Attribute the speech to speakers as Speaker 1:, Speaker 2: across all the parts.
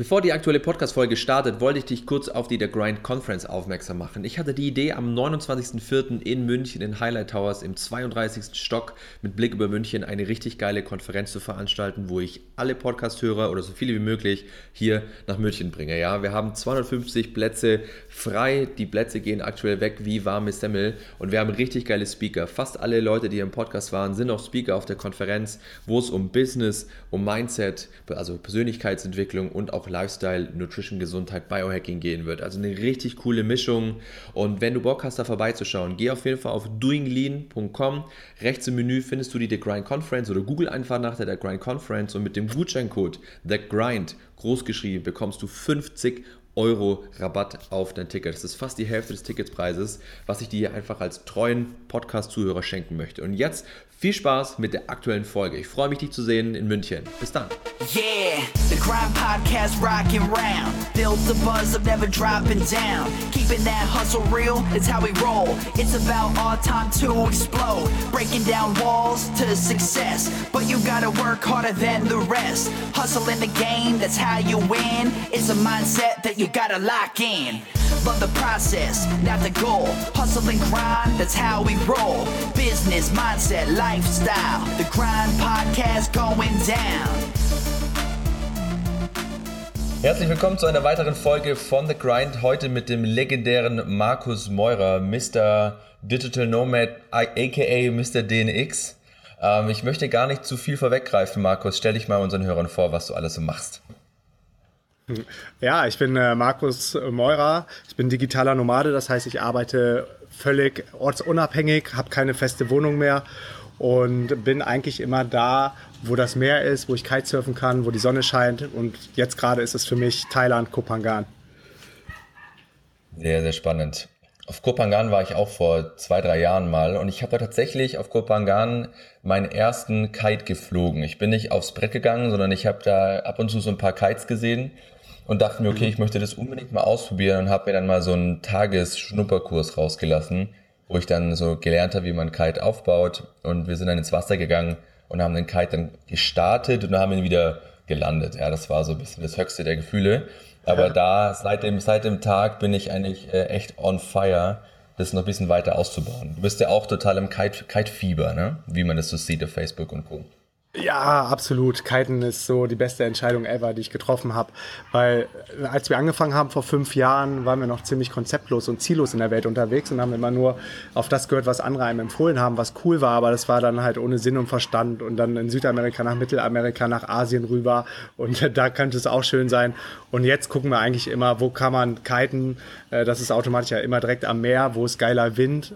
Speaker 1: Bevor die aktuelle Podcast-Folge startet, wollte ich dich kurz auf die The Grind Conference aufmerksam machen. Ich hatte die Idee, am 29.04. in München in Highlight Towers im 32. Stock mit Blick über München eine richtig geile Konferenz zu veranstalten, wo ich alle Podcast-Hörer oder so viele wie möglich hier nach München bringe. Ja, wir haben 250 Plätze frei. Die Plätze gehen aktuell weg wie warme Semmel und wir haben richtig geile Speaker. Fast alle Leute, die im Podcast waren, sind auch Speaker auf der Konferenz, wo es um Business, um Mindset, also Persönlichkeitsentwicklung und auch Lifestyle, Nutrition, Gesundheit, Biohacking gehen wird. Also eine richtig coole Mischung. Und wenn du Bock hast, da vorbeizuschauen, geh auf jeden Fall auf doinglean.com. Rechts im Menü findest du die The Grind Conference oder google einfach nach der The Grind Conference und mit dem Gutscheincode The Grind großgeschrieben bekommst du 50 Euro Rabatt auf dein Ticket. Das ist fast die Hälfte des Ticketspreises, was ich dir einfach als treuen Podcast-Zuhörer schenken möchte. Und jetzt viel Spaß mit der aktuellen Folge. Ich freue mich, dich zu sehen in München. Bis dann. Yeah, the Grind Podcast rocking round. Build the buzz of never dropping down. Keeping that hustle real, it's how we roll. It's about our time to explode. Breaking down walls to success. But you gotta work harder than the rest. Hustle in the game, that's how you win. It's a mindset that you gotta lock in. Love the process, not the goal. Hustle and grind, that's how we roll. Business, mindset, lifestyle. The Grind Podcast going down. Herzlich willkommen zu einer weiteren Folge von The Grind. Heute mit dem legendären Markus Meurer, Mr. Digital Nomad, aka Mr. DNX. Ähm, ich möchte gar nicht zu viel vorweggreifen, Markus. Stell dich mal unseren Hörern vor, was du alles so machst.
Speaker 2: Ja, ich bin äh, Markus Meurer. Ich bin digitaler Nomade, das heißt, ich arbeite völlig ortsunabhängig, habe keine feste Wohnung mehr und bin eigentlich immer da, wo das Meer ist, wo ich Kitesurfen kann, wo die Sonne scheint. Und jetzt gerade ist es für mich Thailand, Kopangan.
Speaker 1: Sehr, sehr spannend. Auf Kopangan war ich auch vor zwei, drei Jahren mal und ich habe tatsächlich auf Kopangan meinen ersten Kite geflogen. Ich bin nicht aufs Brett gegangen, sondern ich habe da ab und zu so ein paar Kites gesehen und dachte mir, okay, mhm. ich möchte das unbedingt mal ausprobieren und habe mir dann mal so einen Tagesschnupperkurs rausgelassen, wo ich dann so gelernt habe, wie man Kite aufbaut und wir sind dann ins Wasser gegangen und haben den Kite dann gestartet und haben ihn wieder gelandet. Ja, das war so ein bisschen das höchste der Gefühle. Aber ja. da, seit dem, seit dem Tag bin ich eigentlich äh, echt on fire, das noch ein bisschen weiter auszubauen. Du bist ja auch total im Kite-Fieber, ne? Wie man das so sieht auf Facebook und Co.
Speaker 2: Ja, absolut. Kiten ist so die beste Entscheidung ever, die ich getroffen habe. Weil äh, als wir angefangen haben vor fünf Jahren, waren wir noch ziemlich konzeptlos und ziellos in der Welt unterwegs und haben immer nur auf das gehört, was andere einem empfohlen haben, was cool war. Aber das war dann halt ohne Sinn und Verstand. Und dann in Südamerika nach Mittelamerika, nach Asien rüber. Und da könnte es auch schön sein. Und jetzt gucken wir eigentlich immer, wo kann man kiten. Äh, das ist automatisch ja immer direkt am Meer, wo ist geiler Wind.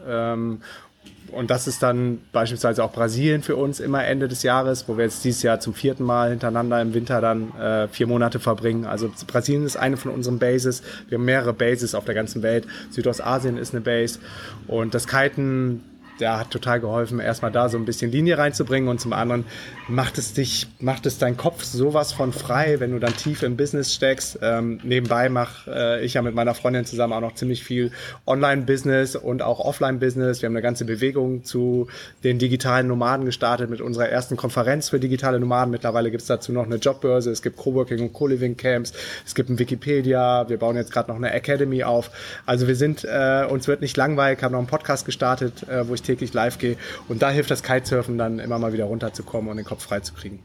Speaker 2: Und das ist dann beispielsweise auch Brasilien für uns immer Ende des Jahres, wo wir jetzt dieses Jahr zum vierten Mal hintereinander im Winter dann äh, vier Monate verbringen. Also Brasilien ist eine von unseren Bases. Wir haben mehrere Bases auf der ganzen Welt. Südostasien ist eine Base. Und das Kiten der hat total geholfen, erstmal da so ein bisschen Linie reinzubringen und zum anderen macht es dich, macht es deinen Kopf sowas von frei, wenn du dann tief im Business steckst. Ähm, nebenbei mache äh, ich ja mit meiner Freundin zusammen auch noch ziemlich viel Online-Business und auch Offline-Business. Wir haben eine ganze Bewegung zu den digitalen Nomaden gestartet mit unserer ersten Konferenz für digitale Nomaden. Mittlerweile gibt es dazu noch eine Jobbörse, es gibt Coworking und Co-Living-Camps, es gibt ein Wikipedia, wir bauen jetzt gerade noch eine Academy auf. Also wir sind, äh, uns wird nicht langweilig, haben noch einen Podcast gestartet, äh, wo ich täglich live gehe. Und da hilft das Kitesurfen dann immer mal wieder runterzukommen und den Kopf frei zu kriegen.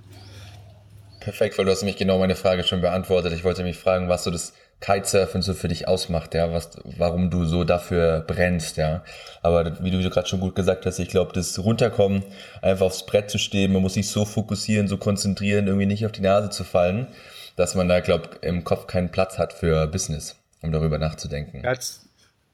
Speaker 1: Perfekt, weil du hast nämlich genau meine Frage schon beantwortet. Ich wollte mich fragen, was so das Kitesurfen so für dich ausmacht, ja, was, warum du so dafür brennst, ja. Aber wie du gerade schon gut gesagt hast, ich glaube, das Runterkommen, einfach aufs Brett zu stehen, man muss sich so fokussieren, so konzentrieren, irgendwie nicht auf die Nase zu fallen, dass man da, glaube im Kopf keinen Platz hat für Business, um darüber nachzudenken.
Speaker 2: Ja,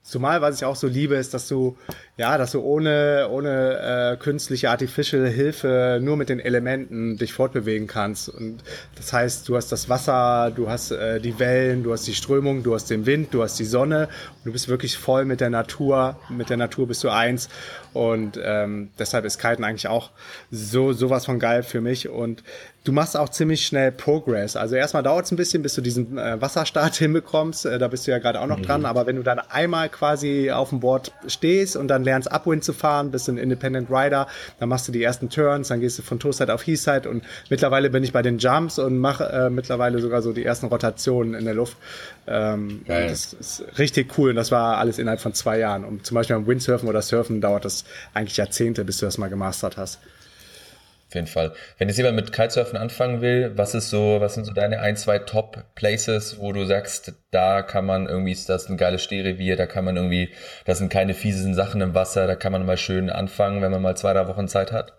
Speaker 2: Zumal, was ich auch so liebe, ist, dass du, ja, dass du ohne, ohne äh, künstliche Artificial Hilfe nur mit den Elementen dich fortbewegen kannst. Und das heißt, du hast das Wasser, du hast äh, die Wellen, du hast die Strömung, du hast den Wind, du hast die Sonne und du bist wirklich voll mit der Natur. Mit der Natur bist du eins. Und ähm, deshalb ist Kiten eigentlich auch so sowas von geil für mich. Und du machst auch ziemlich schnell Progress. Also erstmal dauert es ein bisschen, bis du diesen äh, Wasserstart hinbekommst. Äh, da bist du ja gerade auch noch mhm. dran. Aber wenn du dann einmal quasi auf dem Board stehst und dann lernst Upwind zu fahren, bist du ein Independent Rider, dann machst du die ersten Turns, dann gehst du von Toeside auf Heathside und mittlerweile bin ich bei den Jumps und mache äh, mittlerweile sogar so die ersten Rotationen in der Luft. Ähm, das ist richtig cool und das war alles innerhalb von zwei Jahren. Und zum Beispiel beim Windsurfen oder Surfen dauert das eigentlich Jahrzehnte, bis du das mal gemastert hast
Speaker 1: jeden Fall. Wenn jetzt jemand mit Kitesurfen anfangen will, was ist so, was sind so deine ein, zwei Top Places, wo du sagst, da kann man irgendwie, ist das ein geiles Stehrevier, da kann man irgendwie, das sind keine fiesen Sachen im Wasser, da kann man mal schön anfangen, wenn man mal zwei, drei Wochen Zeit hat?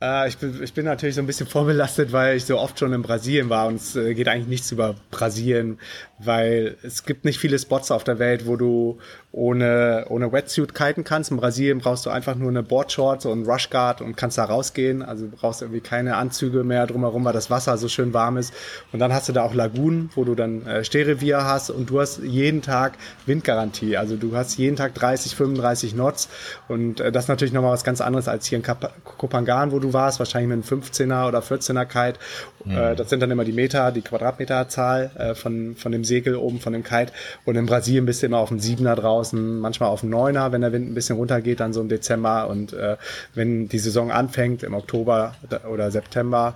Speaker 2: Äh, ich, bin, ich bin natürlich so ein bisschen vorbelastet, weil ich so oft schon in Brasilien war und es äh, geht eigentlich nichts über Brasilien, weil es gibt nicht viele Spots auf der Welt, wo du ohne, ohne Wetsuit kiten kannst. In Brasilien brauchst du einfach nur eine Boardshorts und Rushguard und kannst da rausgehen. Also du brauchst irgendwie keine Anzüge mehr drumherum, weil das Wasser so schön warm ist. Und dann hast du da auch Lagunen, wo du dann äh, Stehrevier hast und du hast jeden Tag Windgarantie. Also du hast jeden Tag 30, 35 Knots und äh, das ist natürlich nochmal was ganz anderes als hier in Kap Kopangan, wo du warst, wahrscheinlich mit einem 15er oder 14er Kite. Mhm. Äh, das sind dann immer die Meter, die Quadratmeterzahl äh, von, von dem Segel oben, von dem Kite. Und in Brasilien bist du immer auf dem 7er draußen manchmal auf dem Neuner, wenn der Wind ein bisschen runtergeht, dann so im Dezember. Und äh, wenn die Saison anfängt, im Oktober oder September,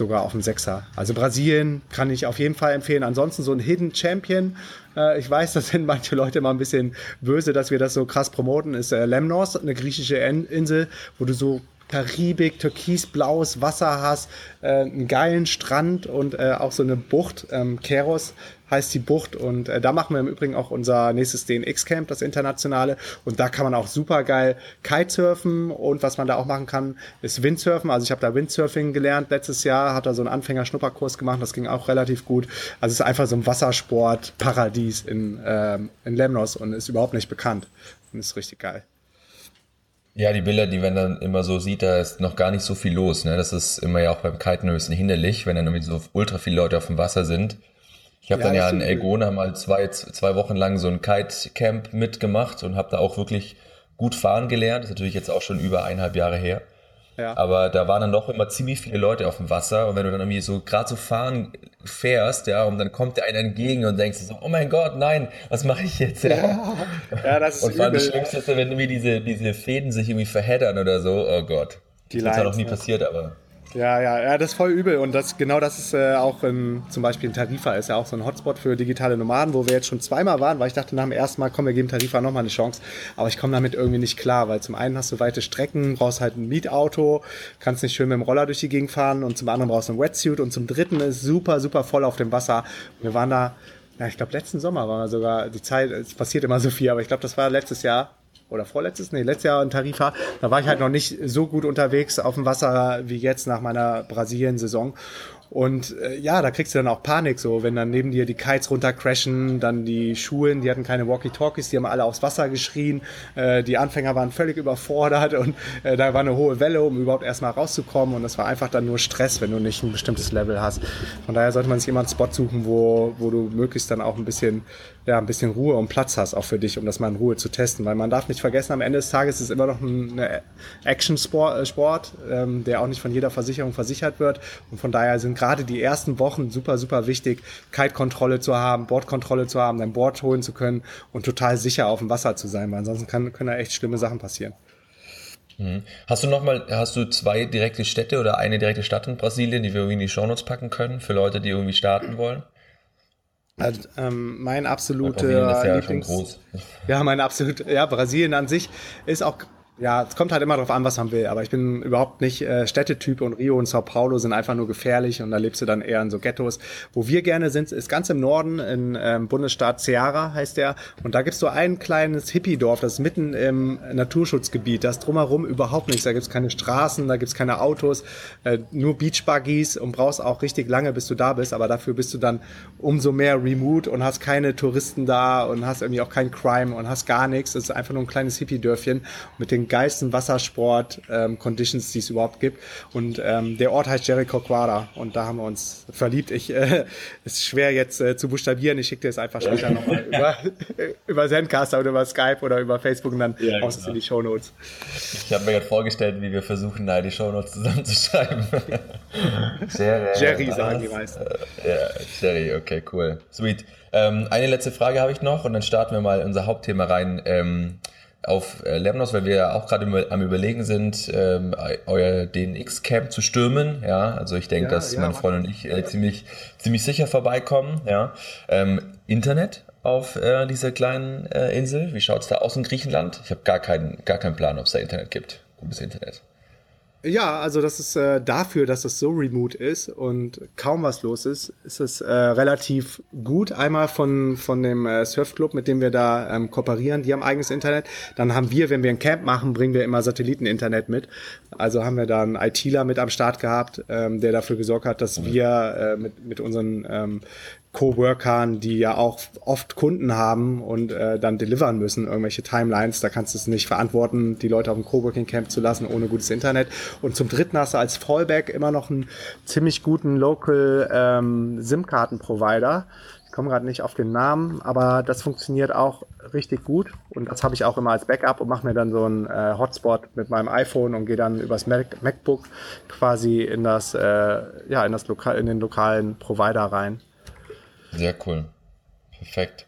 Speaker 2: sogar auf dem Sechser. Also Brasilien kann ich auf jeden Fall empfehlen. Ansonsten so ein Hidden Champion. Äh, ich weiß, das sind manche Leute immer ein bisschen böse, dass wir das so krass promoten, ist äh, Lemnos, eine griechische Insel, wo du so Karibik, türkisblaues Wasser hast, äh, einen geilen Strand und auch so eine Bucht, ähm, Keros heißt die Bucht und äh, da machen wir im Übrigen auch unser nächstes DNX-Camp, das internationale und da kann man auch super geil Kitesurfen und was man da auch machen kann, ist Windsurfen, also ich habe da Windsurfing gelernt letztes Jahr, hat da so einen Anfänger-Schnupperkurs gemacht, das ging auch relativ gut, also es ist einfach so ein Wassersport-Paradies in, ähm, in Lemnos und ist überhaupt nicht bekannt und ist richtig geil.
Speaker 1: Ja, die Bilder, die man dann immer so sieht, da ist noch gar nicht so viel los. Ne? Das ist immer ja auch beim Kiten ein bisschen hinderlich, wenn dann irgendwie so ultra viele Leute auf dem Wasser sind. Ich habe ja, dann ja in Elgona mal zwei, zwei Wochen lang so ein Kite-Camp mitgemacht und habe da auch wirklich gut fahren gelernt. Das ist natürlich jetzt auch schon über eineinhalb Jahre her. Ja. Aber da waren dann doch immer ziemlich viele Leute auf dem Wasser und wenn du dann irgendwie so gerade so fahren fährst, ja, und dann kommt dir einer entgegen und denkst so, oh mein Gott, nein, was mache ich jetzt? Ja, ja das ist Und vor allem das Schlimmste ist, wenn irgendwie diese, diese Fäden sich irgendwie verheddern oder so, oh Gott. Die das ist ja noch nie passiert, aber.
Speaker 2: Ja, ja, ja, das ist voll übel. Und das, genau das ist äh, auch in, zum Beispiel in Tarifa, ist ja auch so ein Hotspot für digitale Nomaden, wo wir jetzt schon zweimal waren, weil ich dachte nach dem ersten Mal, komm, wir geben Tarifa nochmal eine Chance. Aber ich komme damit irgendwie nicht klar, weil zum einen hast du weite Strecken, brauchst halt ein Mietauto, kannst nicht schön mit dem Roller durch die Gegend fahren und zum anderen brauchst du ein Wetsuit und zum dritten ist super, super voll auf dem Wasser. Wir waren da, ja, ich glaube, letzten Sommer waren wir sogar, die Zeit, es passiert immer so viel, aber ich glaube, das war letztes Jahr oder vorletztes, nee, letztes Jahr in Tarifa, da war ich halt noch nicht so gut unterwegs auf dem Wasser wie jetzt nach meiner Brasilien-Saison. Und äh, ja, da kriegst du dann auch Panik, so wenn dann neben dir die Kites runtercrashen, dann die Schulen, die hatten keine Walkie-Talkies, die haben alle aufs Wasser geschrien. Äh, die Anfänger waren völlig überfordert und äh, da war eine hohe Welle, um überhaupt erstmal rauszukommen. Und das war einfach dann nur Stress, wenn du nicht ein bestimmtes Level hast. Von daher sollte man sich immer einen Spot suchen, wo, wo du möglichst dann auch ein bisschen ja, ein bisschen Ruhe und Platz hast, auch für dich, um das mal in Ruhe zu testen. Weil man darf nicht vergessen, am Ende des Tages ist es immer noch ein Action-Sport, äh, ähm, der auch nicht von jeder Versicherung versichert wird. Und von daher sind gerade die ersten Wochen super, super wichtig, Kite-Kontrolle zu haben, Bordkontrolle zu haben, dein Board holen zu können und total sicher auf dem Wasser zu sein, weil ansonsten kann, können da echt schlimme Sachen passieren.
Speaker 1: Mhm. Hast du nochmal, hast du zwei direkte Städte oder eine direkte Stadt in Brasilien, die wir irgendwie in die Shownotes packen können für Leute, die irgendwie starten wollen?
Speaker 2: Also, ähm, mein absoluter ja Lieblings. Ja, mein absolut. Ja, Brasilien an sich ist auch ja, es kommt halt immer darauf an, was man will. Aber ich bin überhaupt nicht äh, Städtetyp und Rio und Sao Paulo sind einfach nur gefährlich und da lebst du dann eher in so Ghettos. Wo wir gerne sind, ist ganz im Norden, in ähm, Bundesstaat Ceará heißt der. Und da gibt's so ein kleines Hippie-Dorf, das ist mitten im Naturschutzgebiet. Das drumherum überhaupt nichts. Da gibt's keine Straßen, da gibt's keine Autos, äh, nur Beachbuggies und brauchst auch richtig lange, bis du da bist. Aber dafür bist du dann umso mehr remote und hast keine Touristen da und hast irgendwie auch kein Crime und hast gar nichts. Es ist einfach nur ein kleines Hippie-Dörfchen mit den geilsten Wassersport-Conditions, ähm, die es überhaupt gibt. Und ähm, der Ort heißt Jericho Quara und da haben wir uns verliebt. Ich äh, ist schwer jetzt äh, zu buchstabieren. Ich schicke dir es einfach später nochmal über, über Zencaster oder über Skype oder über Facebook und dann ja, genau. in die Shownotes.
Speaker 1: Ich habe mir gerade vorgestellt, wie wir versuchen, da die Shownotes zusammenzuschreiben.
Speaker 2: Jerry, Jerry sagen die meisten.
Speaker 1: Ja, Jerry, okay, cool. Sweet. Ähm, eine letzte Frage habe ich noch und dann starten wir mal unser Hauptthema rein. Ähm, auf äh, Lemnos, weil wir ja auch gerade am Überlegen sind, ähm, euer DNX-Camp zu stürmen. Ja, also ich denke, ja, dass ja, meine Freundin und ich äh, ziemlich, ziemlich sicher vorbeikommen. Ja, ähm, Internet auf äh, dieser kleinen äh, Insel. Wie schaut es da aus in Griechenland? Ich habe gar keinen, gar keinen Plan, ob es da Internet gibt. Gutes Internet.
Speaker 2: Ja, also das ist äh, dafür, dass es so remote ist und kaum was los ist, ist es äh, relativ gut. Einmal von, von dem äh, Surfclub, mit dem wir da ähm, kooperieren, die haben eigenes Internet. Dann haben wir, wenn wir ein Camp machen, bringen wir immer Satelliteninternet mit. Also haben wir da einen ITler mit am Start gehabt, ähm, der dafür gesorgt hat, dass wir äh, mit, mit unseren ähm, Coworkern, die ja auch oft Kunden haben und äh, dann delivern müssen, irgendwelche Timelines. Da kannst du es nicht verantworten, die Leute auf dem Coworking Camp zu lassen ohne gutes Internet. Und zum Dritten hast du als Fallback immer noch einen ziemlich guten Local ähm, SIM-Karten-Provider. Ich komme gerade nicht auf den Namen, aber das funktioniert auch richtig gut. Und das habe ich auch immer als Backup und mache mir dann so einen äh, Hotspot mit meinem iPhone und gehe dann übers Mac MacBook quasi in das, äh, ja, in das Lokal, in den lokalen Provider rein.
Speaker 1: Sehr cool. Perfekt.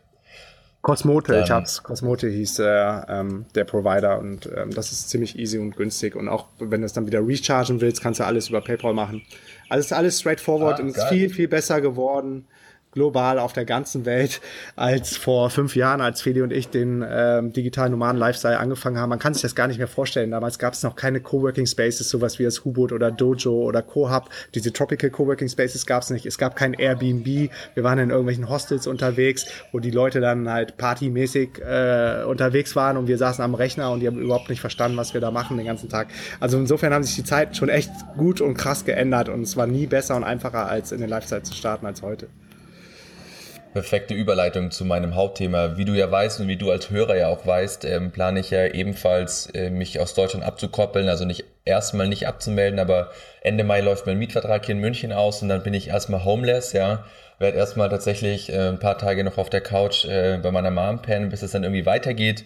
Speaker 2: Cosmote, Dann, ich hab's. Cosmote hieß äh, ähm, der Provider und ähm, das ist ziemlich easy und günstig. Und auch wenn du es dann wieder rechargen willst, kannst du alles über PayPal machen. Alles, alles straightforward ah, und ist viel, viel besser geworden global auf der ganzen Welt als vor fünf Jahren, als Feli und ich den ähm, digitalen Nomaden Lifestyle angefangen haben. Man kann sich das gar nicht mehr vorstellen. Damals gab es noch keine Coworking Spaces, sowas wie das Hubot oder Dojo oder Cohub. Diese Tropical Coworking Spaces gab es nicht. Es gab kein Airbnb. Wir waren in irgendwelchen Hostels unterwegs, wo die Leute dann halt partymäßig äh, unterwegs waren und wir saßen am Rechner und die haben überhaupt nicht verstanden, was wir da machen den ganzen Tag. Also insofern haben sich die Zeiten schon echt gut und krass geändert und es war nie besser und einfacher als in den Lifestyle zu starten als heute
Speaker 1: perfekte Überleitung zu meinem Hauptthema. Wie du ja weißt und wie du als Hörer ja auch weißt, ähm, plane ich ja ebenfalls, äh, mich aus Deutschland abzukoppeln, also nicht erstmal nicht abzumelden, aber Ende Mai läuft mein Mietvertrag hier in München aus und dann bin ich erstmal homeless, ja. Werde erstmal tatsächlich äh, ein paar Tage noch auf der Couch äh, bei meiner Mom pennen, bis es dann irgendwie weitergeht.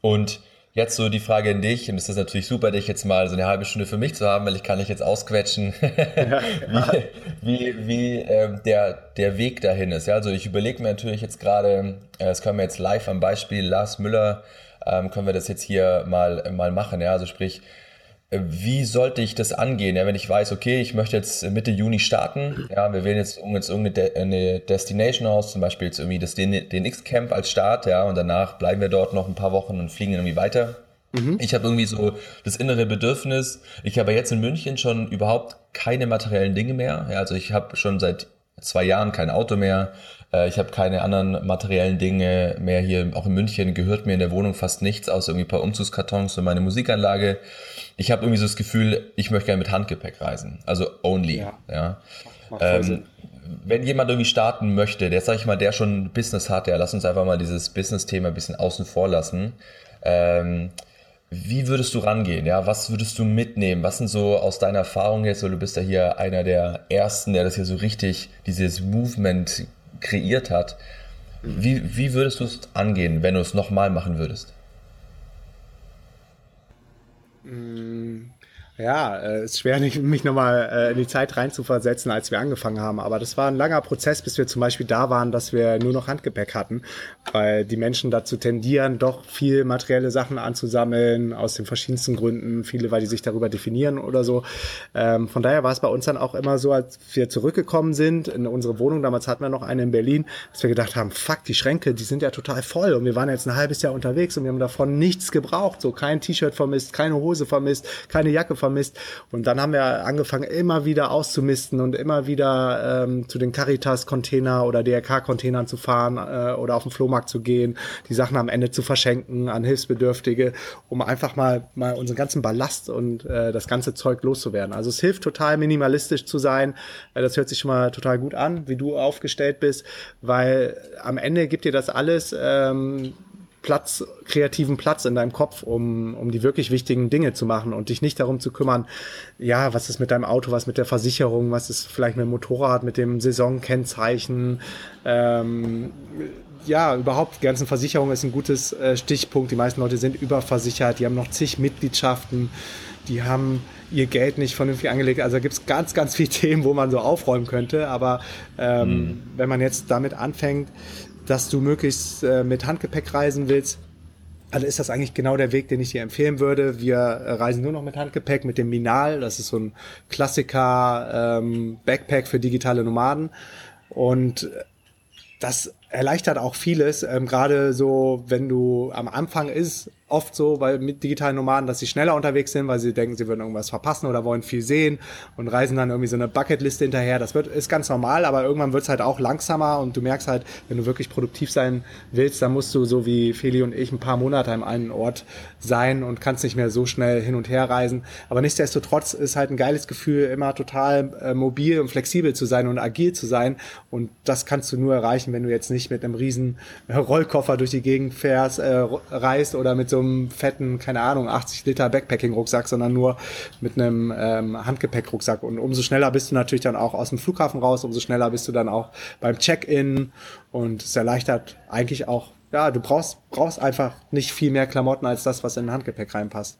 Speaker 1: Und Jetzt so die Frage an dich, und es ist natürlich super, dich jetzt mal so eine halbe Stunde für mich zu haben, weil ich kann dich jetzt ausquetschen, ja, wie, wie, wie äh, der, der Weg dahin ist. Ja, also ich überlege mir natürlich jetzt gerade, äh, das können wir jetzt live am Beispiel Lars Müller, ähm, können wir das jetzt hier mal, mal machen. Ja, also sprich, wie sollte ich das angehen, ja, wenn ich weiß, okay, ich möchte jetzt Mitte Juni starten, ja, wir wählen jetzt, jetzt irgendeine Destination aus, zum Beispiel jetzt irgendwie das DNX-Camp als Start, ja, und danach bleiben wir dort noch ein paar Wochen und fliegen irgendwie weiter. Mhm. Ich habe irgendwie so das innere Bedürfnis, ich habe jetzt in München schon überhaupt keine materiellen Dinge mehr, ja, also ich habe schon seit zwei Jahren kein Auto mehr, äh, ich habe keine anderen materiellen Dinge mehr hier, auch in München gehört mir in der Wohnung fast nichts, außer irgendwie ein paar Umzugskartons und meine Musikanlage ich habe irgendwie so das Gefühl, ich möchte gerne mit Handgepäck reisen. Also only. Ja. ja. Ähm, wenn jemand irgendwie starten möchte, der, sag ich mal, der schon Business hat, ja, lass uns einfach mal dieses Business-Thema ein bisschen außen vor lassen. Ähm, wie würdest du rangehen? Ja, was würdest du mitnehmen? Was sind so aus deiner Erfahrung jetzt, weil du bist ja hier einer der ersten, der das hier so richtig, dieses Movement kreiert hat. Wie, wie würdest du es angehen, wenn du es nochmal machen würdest?
Speaker 2: Mm, ja, es äh, ist schwer, mich nochmal äh, in die Zeit reinzuversetzen, als wir angefangen haben. Aber das war ein langer Prozess, bis wir zum Beispiel da waren, dass wir nur noch Handgepäck hatten, weil die Menschen dazu tendieren, doch viel materielle Sachen anzusammeln, aus den verschiedensten Gründen. Viele, weil die sich darüber definieren oder so. Ähm, von daher war es bei uns dann auch immer so, als wir zurückgekommen sind in unsere Wohnung, damals hatten wir noch eine in Berlin, dass wir gedacht haben, fuck, die Schränke, die sind ja total voll. Und wir waren jetzt ein halbes Jahr unterwegs und wir haben davon nichts gebraucht. So kein T-Shirt vermisst, keine Hose vermisst, keine Jacke vermisst vermisst. Und dann haben wir angefangen, immer wieder auszumisten und immer wieder ähm, zu den Caritas-Container oder DRK-Containern zu fahren äh, oder auf den Flohmarkt zu gehen, die Sachen am Ende zu verschenken an Hilfsbedürftige, um einfach mal, mal unseren ganzen Ballast und äh, das ganze Zeug loszuwerden. Also es hilft total minimalistisch zu sein. Äh, das hört sich schon mal total gut an, wie du aufgestellt bist, weil am Ende gibt dir das alles ähm, Platz, kreativen Platz in deinem Kopf, um, um die wirklich wichtigen Dinge zu machen und dich nicht darum zu kümmern, ja, was ist mit deinem Auto, was mit der Versicherung, was ist vielleicht mit dem Motorrad, mit dem Saisonkennzeichen, ähm, ja, überhaupt, die ganzen Versicherungen ist ein gutes äh, Stichpunkt. Die meisten Leute sind überversichert, die haben noch zig Mitgliedschaften, die haben ihr Geld nicht vernünftig angelegt. Also gibt es ganz, ganz viele Themen, wo man so aufräumen könnte. Aber ähm, mhm. wenn man jetzt damit anfängt, dass du möglichst äh, mit Handgepäck reisen willst, also ist das eigentlich genau der Weg, den ich dir empfehlen würde. Wir äh, reisen nur noch mit Handgepäck, mit dem Minal. Das ist so ein Klassiker ähm, Backpack für digitale Nomaden. Und das erleichtert auch vieles. Ähm, Gerade so, wenn du am Anfang ist, oft so, weil mit digitalen Nomaden, dass sie schneller unterwegs sind, weil sie denken, sie würden irgendwas verpassen oder wollen viel sehen und reisen dann irgendwie so eine Bucketliste hinterher. Das wird, ist ganz normal, aber irgendwann wird es halt auch langsamer und du merkst halt, wenn du wirklich produktiv sein willst, dann musst du so wie Feli und ich ein paar Monate an einem Ort sein und kannst nicht mehr so schnell hin und her reisen. Aber nichtsdestotrotz ist halt ein geiles Gefühl, immer total äh, mobil und flexibel zu sein und agil zu sein. Und das kannst du nur erreichen, wenn du jetzt nicht mit einem riesen Rollkoffer durch die Gegend fährst, äh, reist oder mit so einem fetten, keine Ahnung, 80 Liter Backpacking-Rucksack, sondern nur mit einem ähm, Handgepäck-Rucksack. Und umso schneller bist du natürlich dann auch aus dem Flughafen raus, umso schneller bist du dann auch beim Check-in und es erleichtert eigentlich auch, ja, du brauchst, brauchst einfach nicht viel mehr Klamotten als das, was in ein Handgepäck reinpasst.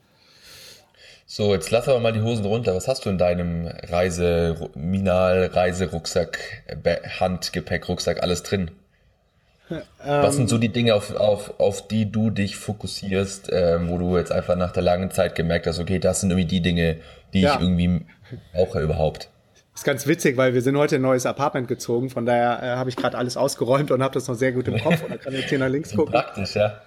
Speaker 1: So, jetzt lass aber mal die Hosen runter. Was hast du in deinem Reise, Minal, Reiserucksack, Handgepäck, Rucksack, alles drin? Was sind so die Dinge, auf, auf, auf die du dich fokussierst, ähm, wo du jetzt einfach nach der langen Zeit gemerkt hast, okay, das sind irgendwie die Dinge, die ja. ich irgendwie brauche überhaupt?
Speaker 2: Das ist ganz witzig, weil wir sind heute ein neues Apartment gezogen, von daher äh, habe ich gerade alles ausgeräumt und habe das noch sehr gut im Kopf und kann ich hier nach links gucken.
Speaker 1: Praktisch, ja.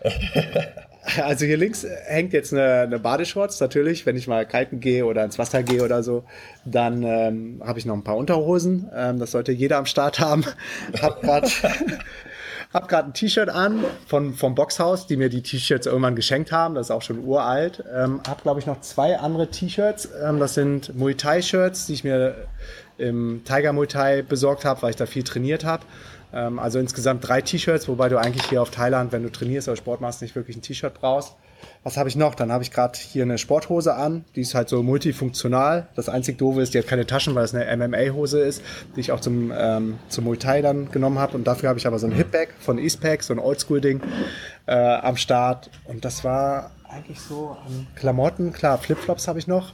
Speaker 2: also hier links hängt jetzt eine, eine Badeshorts natürlich, wenn ich mal kalten gehe oder ins Wasser gehe oder so, dann ähm, habe ich noch ein paar Unterhosen, ähm, das sollte jeder am Start haben. hab gerade Hab gerade ein T-Shirt an von, vom Boxhaus, die mir die T-Shirts irgendwann geschenkt haben. Das ist auch schon uralt. Ähm, hab, glaube ich, noch zwei andere T-Shirts. Ähm, das sind Muay Thai-Shirts, die ich mir im Tiger Muay Thai besorgt habe, weil ich da viel trainiert habe. Ähm, also insgesamt drei T-Shirts, wobei du eigentlich hier auf Thailand, wenn du trainierst oder Sport machst, nicht wirklich ein T-Shirt brauchst. Was habe ich noch? Dann habe ich gerade hier eine Sporthose an. Die ist halt so multifunktional. Das einzig Doofe ist, die hat keine Taschen, weil es eine MMA-Hose ist, die ich auch zum, ähm, zum Muay Thai dann genommen habe. Und dafür habe ich aber so ein Hipback von Eastpack, so ein Oldschool-Ding äh, am Start. Und das war eigentlich so an Klamotten. Klar, Flipflops habe ich noch.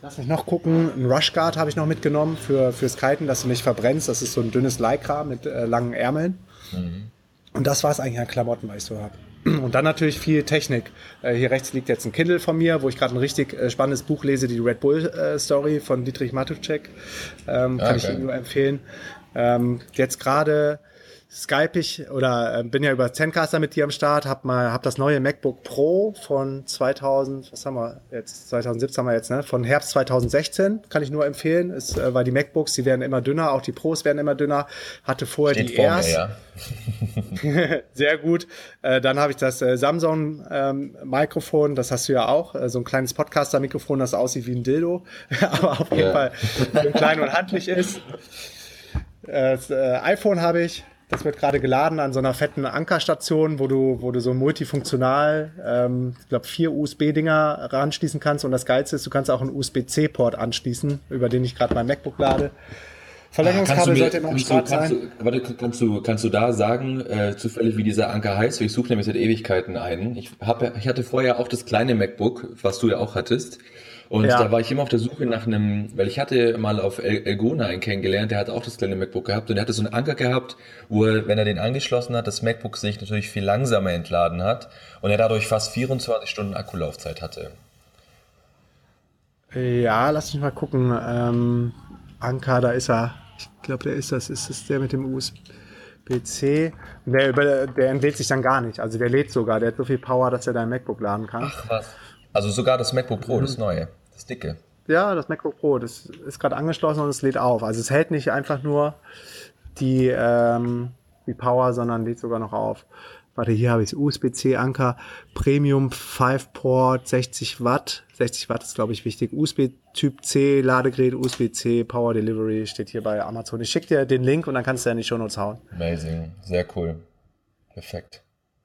Speaker 2: Lass mich noch gucken. Ein Rushguard habe ich noch mitgenommen für, fürs Kiten, dass du nicht verbrennst. Das ist so ein dünnes Lycra mit äh, langen Ärmeln. Mhm. Und das war es eigentlich an Klamotten, was ich so habe. Und dann natürlich viel Technik. Äh, hier rechts liegt jetzt ein Kindle von mir, wo ich gerade ein richtig äh, spannendes Buch lese, die Red Bull äh, Story von Dietrich Matuszek. Ähm, kann okay. ich Ihnen nur empfehlen. Ähm, jetzt gerade Skype ich oder äh, bin ja über Zencaster mit dir am Start, hab mal hab das neue MacBook Pro von 2000, was haben wir jetzt 2017 haben wir jetzt, ne? Von Herbst 2016 kann ich nur empfehlen, ist äh, weil die MacBooks, die werden immer dünner, auch die Pros werden immer dünner. Hatte vorher Steht die vor Airs. Mir, ja. Sehr gut. Äh, dann habe ich das äh, Samsung ähm, Mikrofon, das hast du ja auch, äh, so ein kleines Podcaster Mikrofon, das aussieht wie ein Dildo, aber auf jeden ja. Fall klein und handlich ist. Äh, das iPhone habe ich, das wird gerade geladen an so einer fetten Ankerstation, wo du, wo du so multifunktional, ähm, ich glaube, vier USB-Dinger ranschließen kannst. Und das Geilste ist, du kannst auch einen USB-C-Port anschließen, über den ich gerade mein MacBook lade.
Speaker 1: Verlängerungskabel sollte immer am Start sein. Du, warte, kannst du, kannst du da sagen, äh, zufällig wie dieser Anker heißt? Ich suche nämlich seit Ewigkeiten einen. Ich, hab, ich hatte vorher auch das kleine MacBook, was du ja auch hattest. Und ja. da war ich immer auf der Suche nach einem, weil ich hatte mal auf El Elgona einen kennengelernt, der hat auch das kleine MacBook gehabt und der hatte so einen Anker gehabt, wo er, wenn er den angeschlossen hat, das MacBook sich natürlich viel langsamer entladen hat und er dadurch fast 24 Stunden Akkulaufzeit hatte.
Speaker 2: Ja, lass mich mal gucken. Ähm, Anker, da ist er. Ich glaube, der ist das. Ist das der mit dem USB-C? Der, der entlädt sich dann gar nicht. Also der lädt sogar. Der hat so viel Power, dass er dein MacBook laden kann.
Speaker 1: Ach was. Also sogar das MacBook Pro, mhm. das neue. Das dicke.
Speaker 2: Ja, das MacBook Pro, das ist gerade angeschlossen und es lädt auf. Also es hält nicht einfach nur die, ähm, die Power, sondern lädt sogar noch auf. Warte, hier habe ich USB-C-Anker, Premium 5-Port, 60 Watt. 60 Watt ist, glaube ich, wichtig. USB-Typ C, Ladegerät, USB-C, Power Delivery steht hier bei Amazon. Ich schicke dir den Link und dann kannst du ja in die Show Notes hauen.
Speaker 1: Amazing, sehr cool. Perfekt.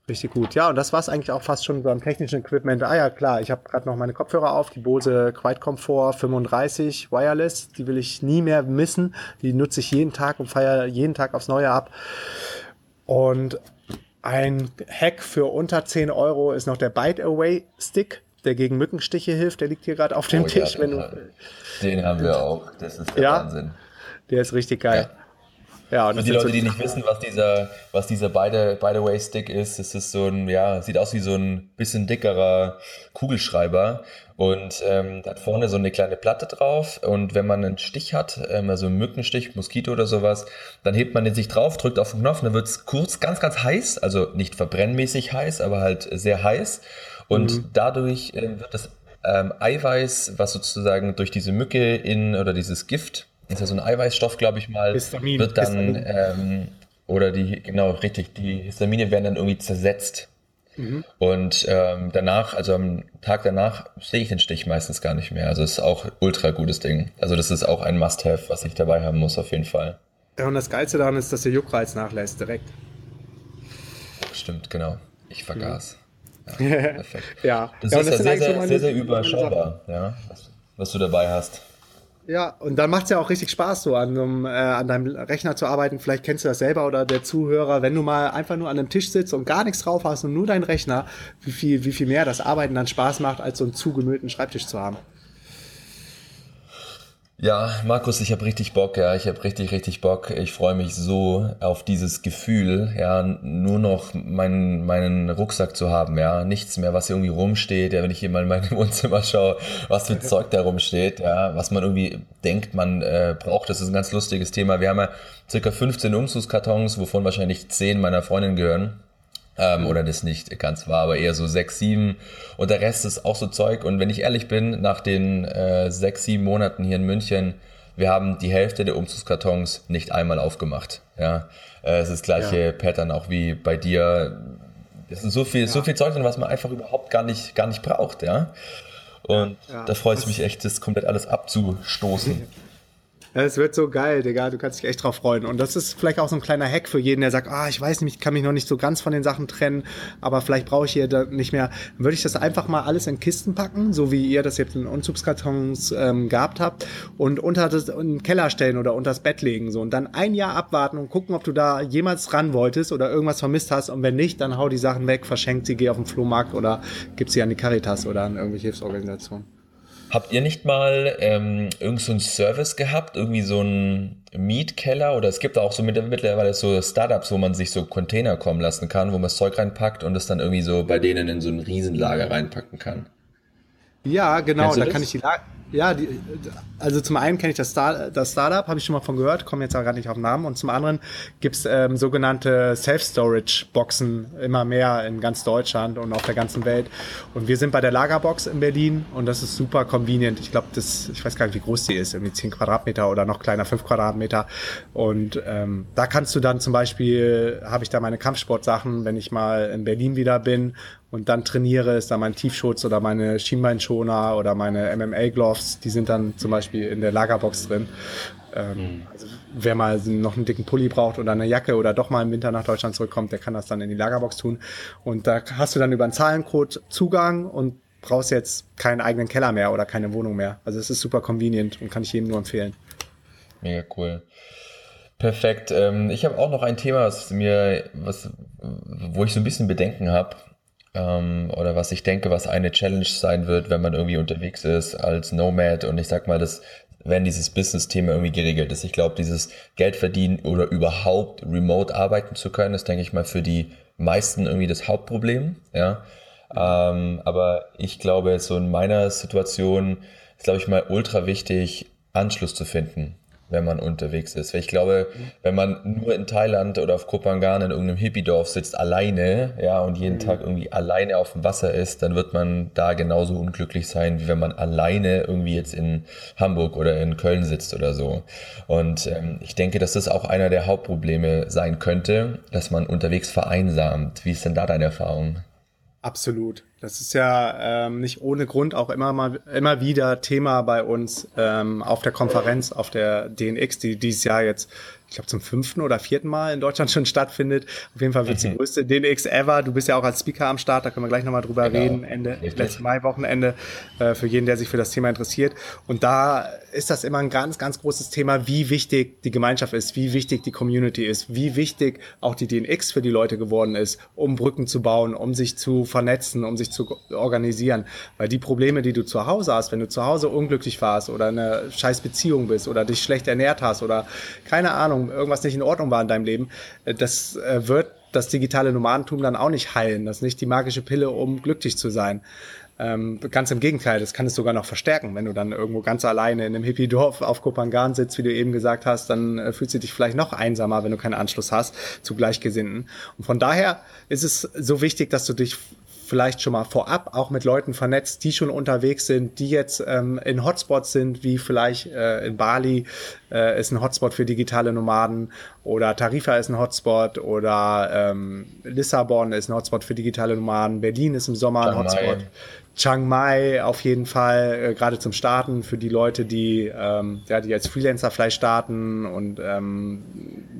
Speaker 2: Richtig gut. Ja, und das war es eigentlich auch fast schon beim technischen Equipment. Ah ja, klar, ich habe gerade noch meine Kopfhörer auf, die Bose Quiet Comfort 35 Wireless. Die will ich nie mehr missen. Die nutze ich jeden Tag und feiere jeden Tag aufs Neue ab. Und ein Hack für unter 10 Euro ist noch der Bite Away Stick, der gegen Mückenstiche hilft. Der liegt hier gerade auf dem oh, Tisch.
Speaker 1: Ja, den, den haben wir auch. Das ist der ja, Wahnsinn.
Speaker 2: Der ist richtig geil. Ja.
Speaker 1: Ja, und Für die Leute, so die nicht wissen, was dieser, was dieser by the, by the way Stick ist, es ist so ein, ja, sieht aus wie so ein bisschen dickerer Kugelschreiber. Und ähm, da hat vorne so eine kleine Platte drauf. Und wenn man einen Stich hat, ähm, also einen Mückenstich, Moskito oder sowas, dann hebt man den sich drauf, drückt auf den Knopf, dann wird es kurz ganz, ganz heiß, also nicht verbrennmäßig heiß, aber halt sehr heiß. Und mhm. dadurch äh, wird das ähm, Eiweiß, was sozusagen durch diese Mücke in oder dieses Gift ist ja so ein Eiweißstoff, glaube ich mal, Histamin. wird dann, ähm, oder die, genau, richtig, die Histamine werden dann irgendwie zersetzt. Mhm. Und ähm, danach, also am Tag danach, sehe ich den Stich meistens gar nicht mehr. Also es ist auch ultra gutes Ding. Also das ist auch ein Must-Have, was ich dabei haben muss, auf jeden Fall.
Speaker 2: Ja, und das Geilste daran ist, dass der Juckreiz nachlässt, direkt.
Speaker 1: Stimmt, genau. Ich vergaß.
Speaker 2: Ja, perfekt. ja.
Speaker 1: Das ja, ist ja sehr, sehr, sehr, sehr überschaubar, ja, was, was du dabei hast.
Speaker 2: Ja, und dann macht es ja auch richtig Spaß, so an, um, äh, an deinem Rechner zu arbeiten. Vielleicht kennst du das selber oder der Zuhörer, wenn du mal einfach nur an einem Tisch sitzt und gar nichts drauf hast und nur deinen Rechner, wie viel, wie viel mehr das Arbeiten dann Spaß macht, als so einen zugemüllten Schreibtisch zu haben.
Speaker 1: Ja, Markus, ich habe richtig Bock, ja, ich habe richtig, richtig Bock. Ich freue mich so auf dieses Gefühl, ja, nur noch meinen, meinen Rucksack zu haben, ja, nichts mehr, was irgendwie rumsteht, ja, wenn ich hier mal in mein Wohnzimmer schaue, was für Zeug da rumsteht, ja, was man irgendwie denkt, man äh, braucht, das ist ein ganz lustiges Thema. Wir haben ja circa 15 Umzugskartons, wovon wahrscheinlich 10 meiner Freundin gehören ähm, oder das nicht ganz war, aber eher so sechs, sieben und der Rest ist auch so Zeug. Und wenn ich ehrlich bin, nach den äh, sechs, sieben Monaten hier in München, wir haben die Hälfte der Umzugskartons nicht einmal aufgemacht. Ja, äh, es ist das gleiche ja. Pattern auch wie bei dir. Es ist so viel, ja. so viel Zeug drin, was man einfach überhaupt gar nicht, gar nicht braucht, ja. Und ja, da freut es mich echt, das komplett alles abzustoßen.
Speaker 2: Es wird so geil, Digga. Du kannst dich echt drauf freuen. Und das ist vielleicht auch so ein kleiner Hack für jeden, der sagt, ah, ich weiß nicht, ich kann mich noch nicht so ganz von den Sachen trennen, aber vielleicht brauche ich hier da nicht mehr. Dann würde ich das einfach mal alles in Kisten packen, so wie ihr das jetzt in Unzugskartons ähm, gehabt habt und unter das, in den Keller stellen oder unter das Bett legen. So. Und dann ein Jahr abwarten und gucken, ob du da jemals ran wolltest oder irgendwas vermisst hast. Und wenn nicht, dann hau die Sachen weg, verschenk sie, geh auf den Flohmarkt oder gib sie an die Caritas oder an irgendwelche Hilfsorganisationen.
Speaker 1: Habt ihr nicht mal ähm, irgend so einen Service gehabt, irgendwie so einen Mietkeller? Oder es gibt auch so mittlerweile so Startups, wo man sich so Container kommen lassen kann, wo man das Zeug reinpackt und es dann irgendwie so bei denen in so ein Riesenlager reinpacken kann.
Speaker 2: Ja, genau, da kann ich die Lager ja, die, also zum einen kenne ich das, Star, das Startup, habe ich schon mal von gehört, komme jetzt aber gar nicht auf den Namen. Und zum anderen gibt's ähm, sogenannte Self-Storage-Boxen immer mehr in ganz Deutschland und auf der ganzen Welt. Und wir sind bei der Lagerbox in Berlin und das ist super convenient. Ich glaube, das, ich weiß gar nicht, wie groß die ist, irgendwie 10 Quadratmeter oder noch kleiner, 5 Quadratmeter. Und ähm, da kannst du dann zum Beispiel, habe ich da meine Kampfsportsachen, wenn ich mal in Berlin wieder bin und dann trainiere, ist da mein Tiefschutz oder meine Schienbeinschoner oder meine MMA-Gloves, die sind dann zum Beispiel in der Lagerbox drin. Ähm, mhm. also wer mal noch einen dicken Pulli braucht oder eine Jacke oder doch mal im Winter nach Deutschland zurückkommt, der kann das dann in die Lagerbox tun. Und da hast du dann über einen Zahlencode Zugang und brauchst jetzt keinen eigenen Keller mehr oder keine Wohnung mehr. Also es ist super convenient und kann ich jedem nur empfehlen.
Speaker 1: Mega cool. Perfekt. Ähm, ich habe auch noch ein Thema, was mir, was, wo ich so ein bisschen Bedenken habe ähm, oder was ich denke, was eine Challenge sein wird, wenn man irgendwie unterwegs ist als Nomad und ich sag mal, das wenn dieses Business-Thema irgendwie geregelt ist. Ich glaube, dieses Geld verdienen oder überhaupt remote arbeiten zu können, ist, denke ich mal, für die meisten irgendwie das Hauptproblem. Ja. Ähm, aber ich glaube, so in meiner Situation ist, glaube ich, mal ultra wichtig, Anschluss zu finden wenn man unterwegs ist. Weil ich glaube, wenn man nur in Thailand oder auf Kopangan in irgendeinem Hippie-Dorf sitzt, alleine, ja, und jeden mhm. Tag irgendwie alleine auf dem Wasser ist, dann wird man da genauso unglücklich sein, wie wenn man alleine irgendwie jetzt in Hamburg oder in Köln sitzt oder so. Und ähm, ich denke, dass das auch einer der Hauptprobleme sein könnte, dass man unterwegs vereinsamt. Wie ist denn da deine Erfahrung?
Speaker 2: Absolut. Das ist ja ähm, nicht ohne Grund auch immer mal immer wieder Thema bei uns ähm, auf der Konferenz, auf der DNX, die dieses Jahr jetzt ich glaube, zum fünften oder vierten Mal in Deutschland schon stattfindet. Auf jeden Fall wird es mhm. die größte DNX ever. Du bist ja auch als Speaker am Start, da können wir gleich nochmal drüber genau. reden. Ende letzten Mai-Wochenende äh, für jeden, der sich für das Thema interessiert. Und da ist das immer ein ganz, ganz großes Thema, wie wichtig die Gemeinschaft ist, wie wichtig die Community ist, wie wichtig auch die DNX für die Leute geworden ist, um Brücken zu bauen, um sich zu vernetzen, um sich zu organisieren. Weil die Probleme, die du zu Hause hast, wenn du zu Hause unglücklich warst oder eine scheiß Beziehung bist oder dich schlecht ernährt hast oder keine Ahnung, Ahnung, irgendwas nicht in Ordnung war in deinem Leben, äh, das äh, wird das digitale Nomadentum dann auch nicht heilen. Das ist nicht die magische Pille, um glücklich zu sein. Ähm, ganz im Gegenteil, das kann es sogar noch verstärken. Wenn du dann irgendwo ganz alleine in einem Hippie-Dorf auf Kopangan sitzt, wie du eben gesagt hast, dann äh, fühlst du dich vielleicht noch einsamer, wenn du keinen Anschluss hast zu Gleichgesinnten. Und von daher ist es so wichtig, dass du dich vielleicht schon mal vorab auch mit Leuten vernetzt, die schon unterwegs sind, die jetzt ähm, in Hotspots sind, wie vielleicht äh, in Bali äh, ist ein Hotspot für digitale Nomaden oder Tarifa ist ein Hotspot oder ähm, Lissabon ist ein Hotspot für digitale Nomaden, Berlin ist im Sommer ein Hotspot. Chiang Mai auf jeden Fall, äh, gerade zum Starten für die Leute, die, ähm, ja, die als Freelancer vielleicht starten und ähm,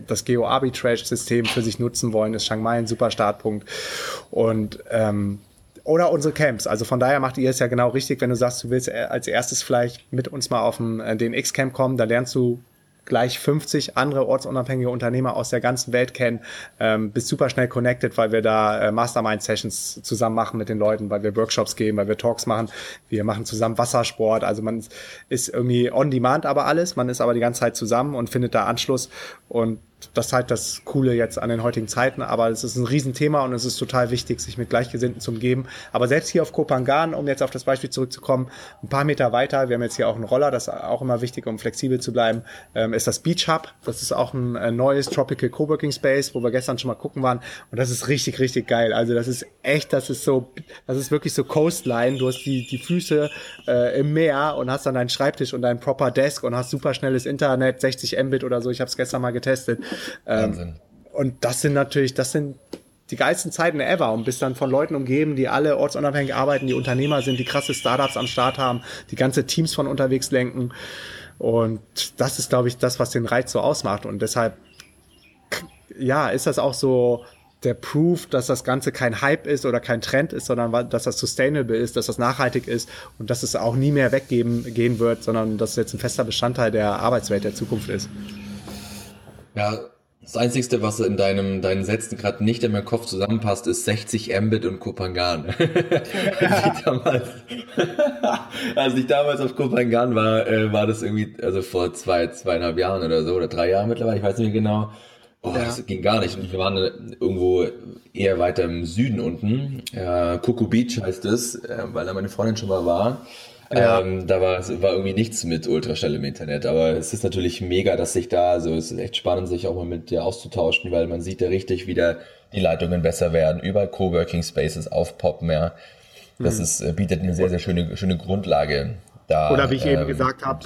Speaker 2: das Geo-Arbitrage-System für sich nutzen wollen, ist Chiang Mai ein super Startpunkt. Und ähm, oder unsere Camps. Also von daher macht ihr es ja genau richtig, wenn du sagst, du willst als erstes vielleicht mit uns mal auf den, äh, X-Camp kommen, da lernst du gleich 50 andere ortsunabhängige Unternehmer aus der ganzen Welt kennen, ähm, bist super schnell connected, weil wir da äh, Mastermind-Sessions zusammen machen mit den Leuten, weil wir Workshops geben, weil wir Talks machen, wir machen zusammen Wassersport, also man ist irgendwie on demand aber alles, man ist aber die ganze Zeit zusammen und findet da Anschluss und das ist halt das Coole jetzt an den heutigen Zeiten, aber es ist ein Riesenthema und es ist total wichtig, sich mit Gleichgesinnten zu umgeben. Aber selbst hier auf Kopangan, um jetzt auf das Beispiel zurückzukommen, ein paar Meter weiter, wir haben jetzt hier auch einen Roller, das ist auch immer wichtig, um flexibel zu bleiben, ähm, ist das Beach Hub. Das ist auch ein, neues Tropical Coworking Space, wo wir gestern schon mal gucken waren und das ist richtig, richtig geil. Also das ist echt, das ist so, das ist wirklich so Coastline. Du hast die, die Füße äh, im Meer und hast dann deinen Schreibtisch und deinen proper Desk und hast super schnelles Internet, 60 Mbit oder so. Ich habe es gestern mal getestet. Ähm, und das sind natürlich, das sind die geilsten Zeiten ever und bist dann von Leuten umgeben, die alle ortsunabhängig arbeiten, die Unternehmer sind, die krasse Startups am Start haben, die ganze Teams von unterwegs lenken. Und das ist, glaube ich, das, was den Reiz so ausmacht. Und deshalb, ja, ist das auch so der Proof, dass das Ganze kein Hype ist oder kein Trend ist, sondern dass das sustainable ist, dass das nachhaltig ist und dass es auch nie mehr weggehen gehen wird, sondern dass es jetzt ein fester Bestandteil der Arbeitswelt der Zukunft ist.
Speaker 1: Ja, das Einzige, was in deinem, deinen Sätzen gerade nicht in meinem Kopf zusammenpasst, ist 60 Mbit und Kopangan. als, ich damals, als ich damals auf Kopangan war, äh, war das irgendwie, also vor zwei, zweieinhalb Jahren oder so, oder drei Jahren mittlerweile, ich weiß nicht mehr genau. Oh, ja. das ging gar nicht. Und wir waren irgendwo eher weiter im Süden unten. Äh, Coco Beach heißt es, äh, weil da meine Freundin schon mal war. Ja. Ähm, da war, war irgendwie nichts mit ultraschnell im Internet, aber es ist natürlich mega, dass sich da, also es ist echt spannend, sich auch mal mit dir auszutauschen, weil man sieht ja richtig, wie da die Leitungen besser werden, überall Coworking Spaces aufpoppen, ja. Das mhm. ist, äh, bietet eine sehr, sehr schöne, schöne Grundlage
Speaker 2: da. Oder wie ich ähm, eben gesagt habe,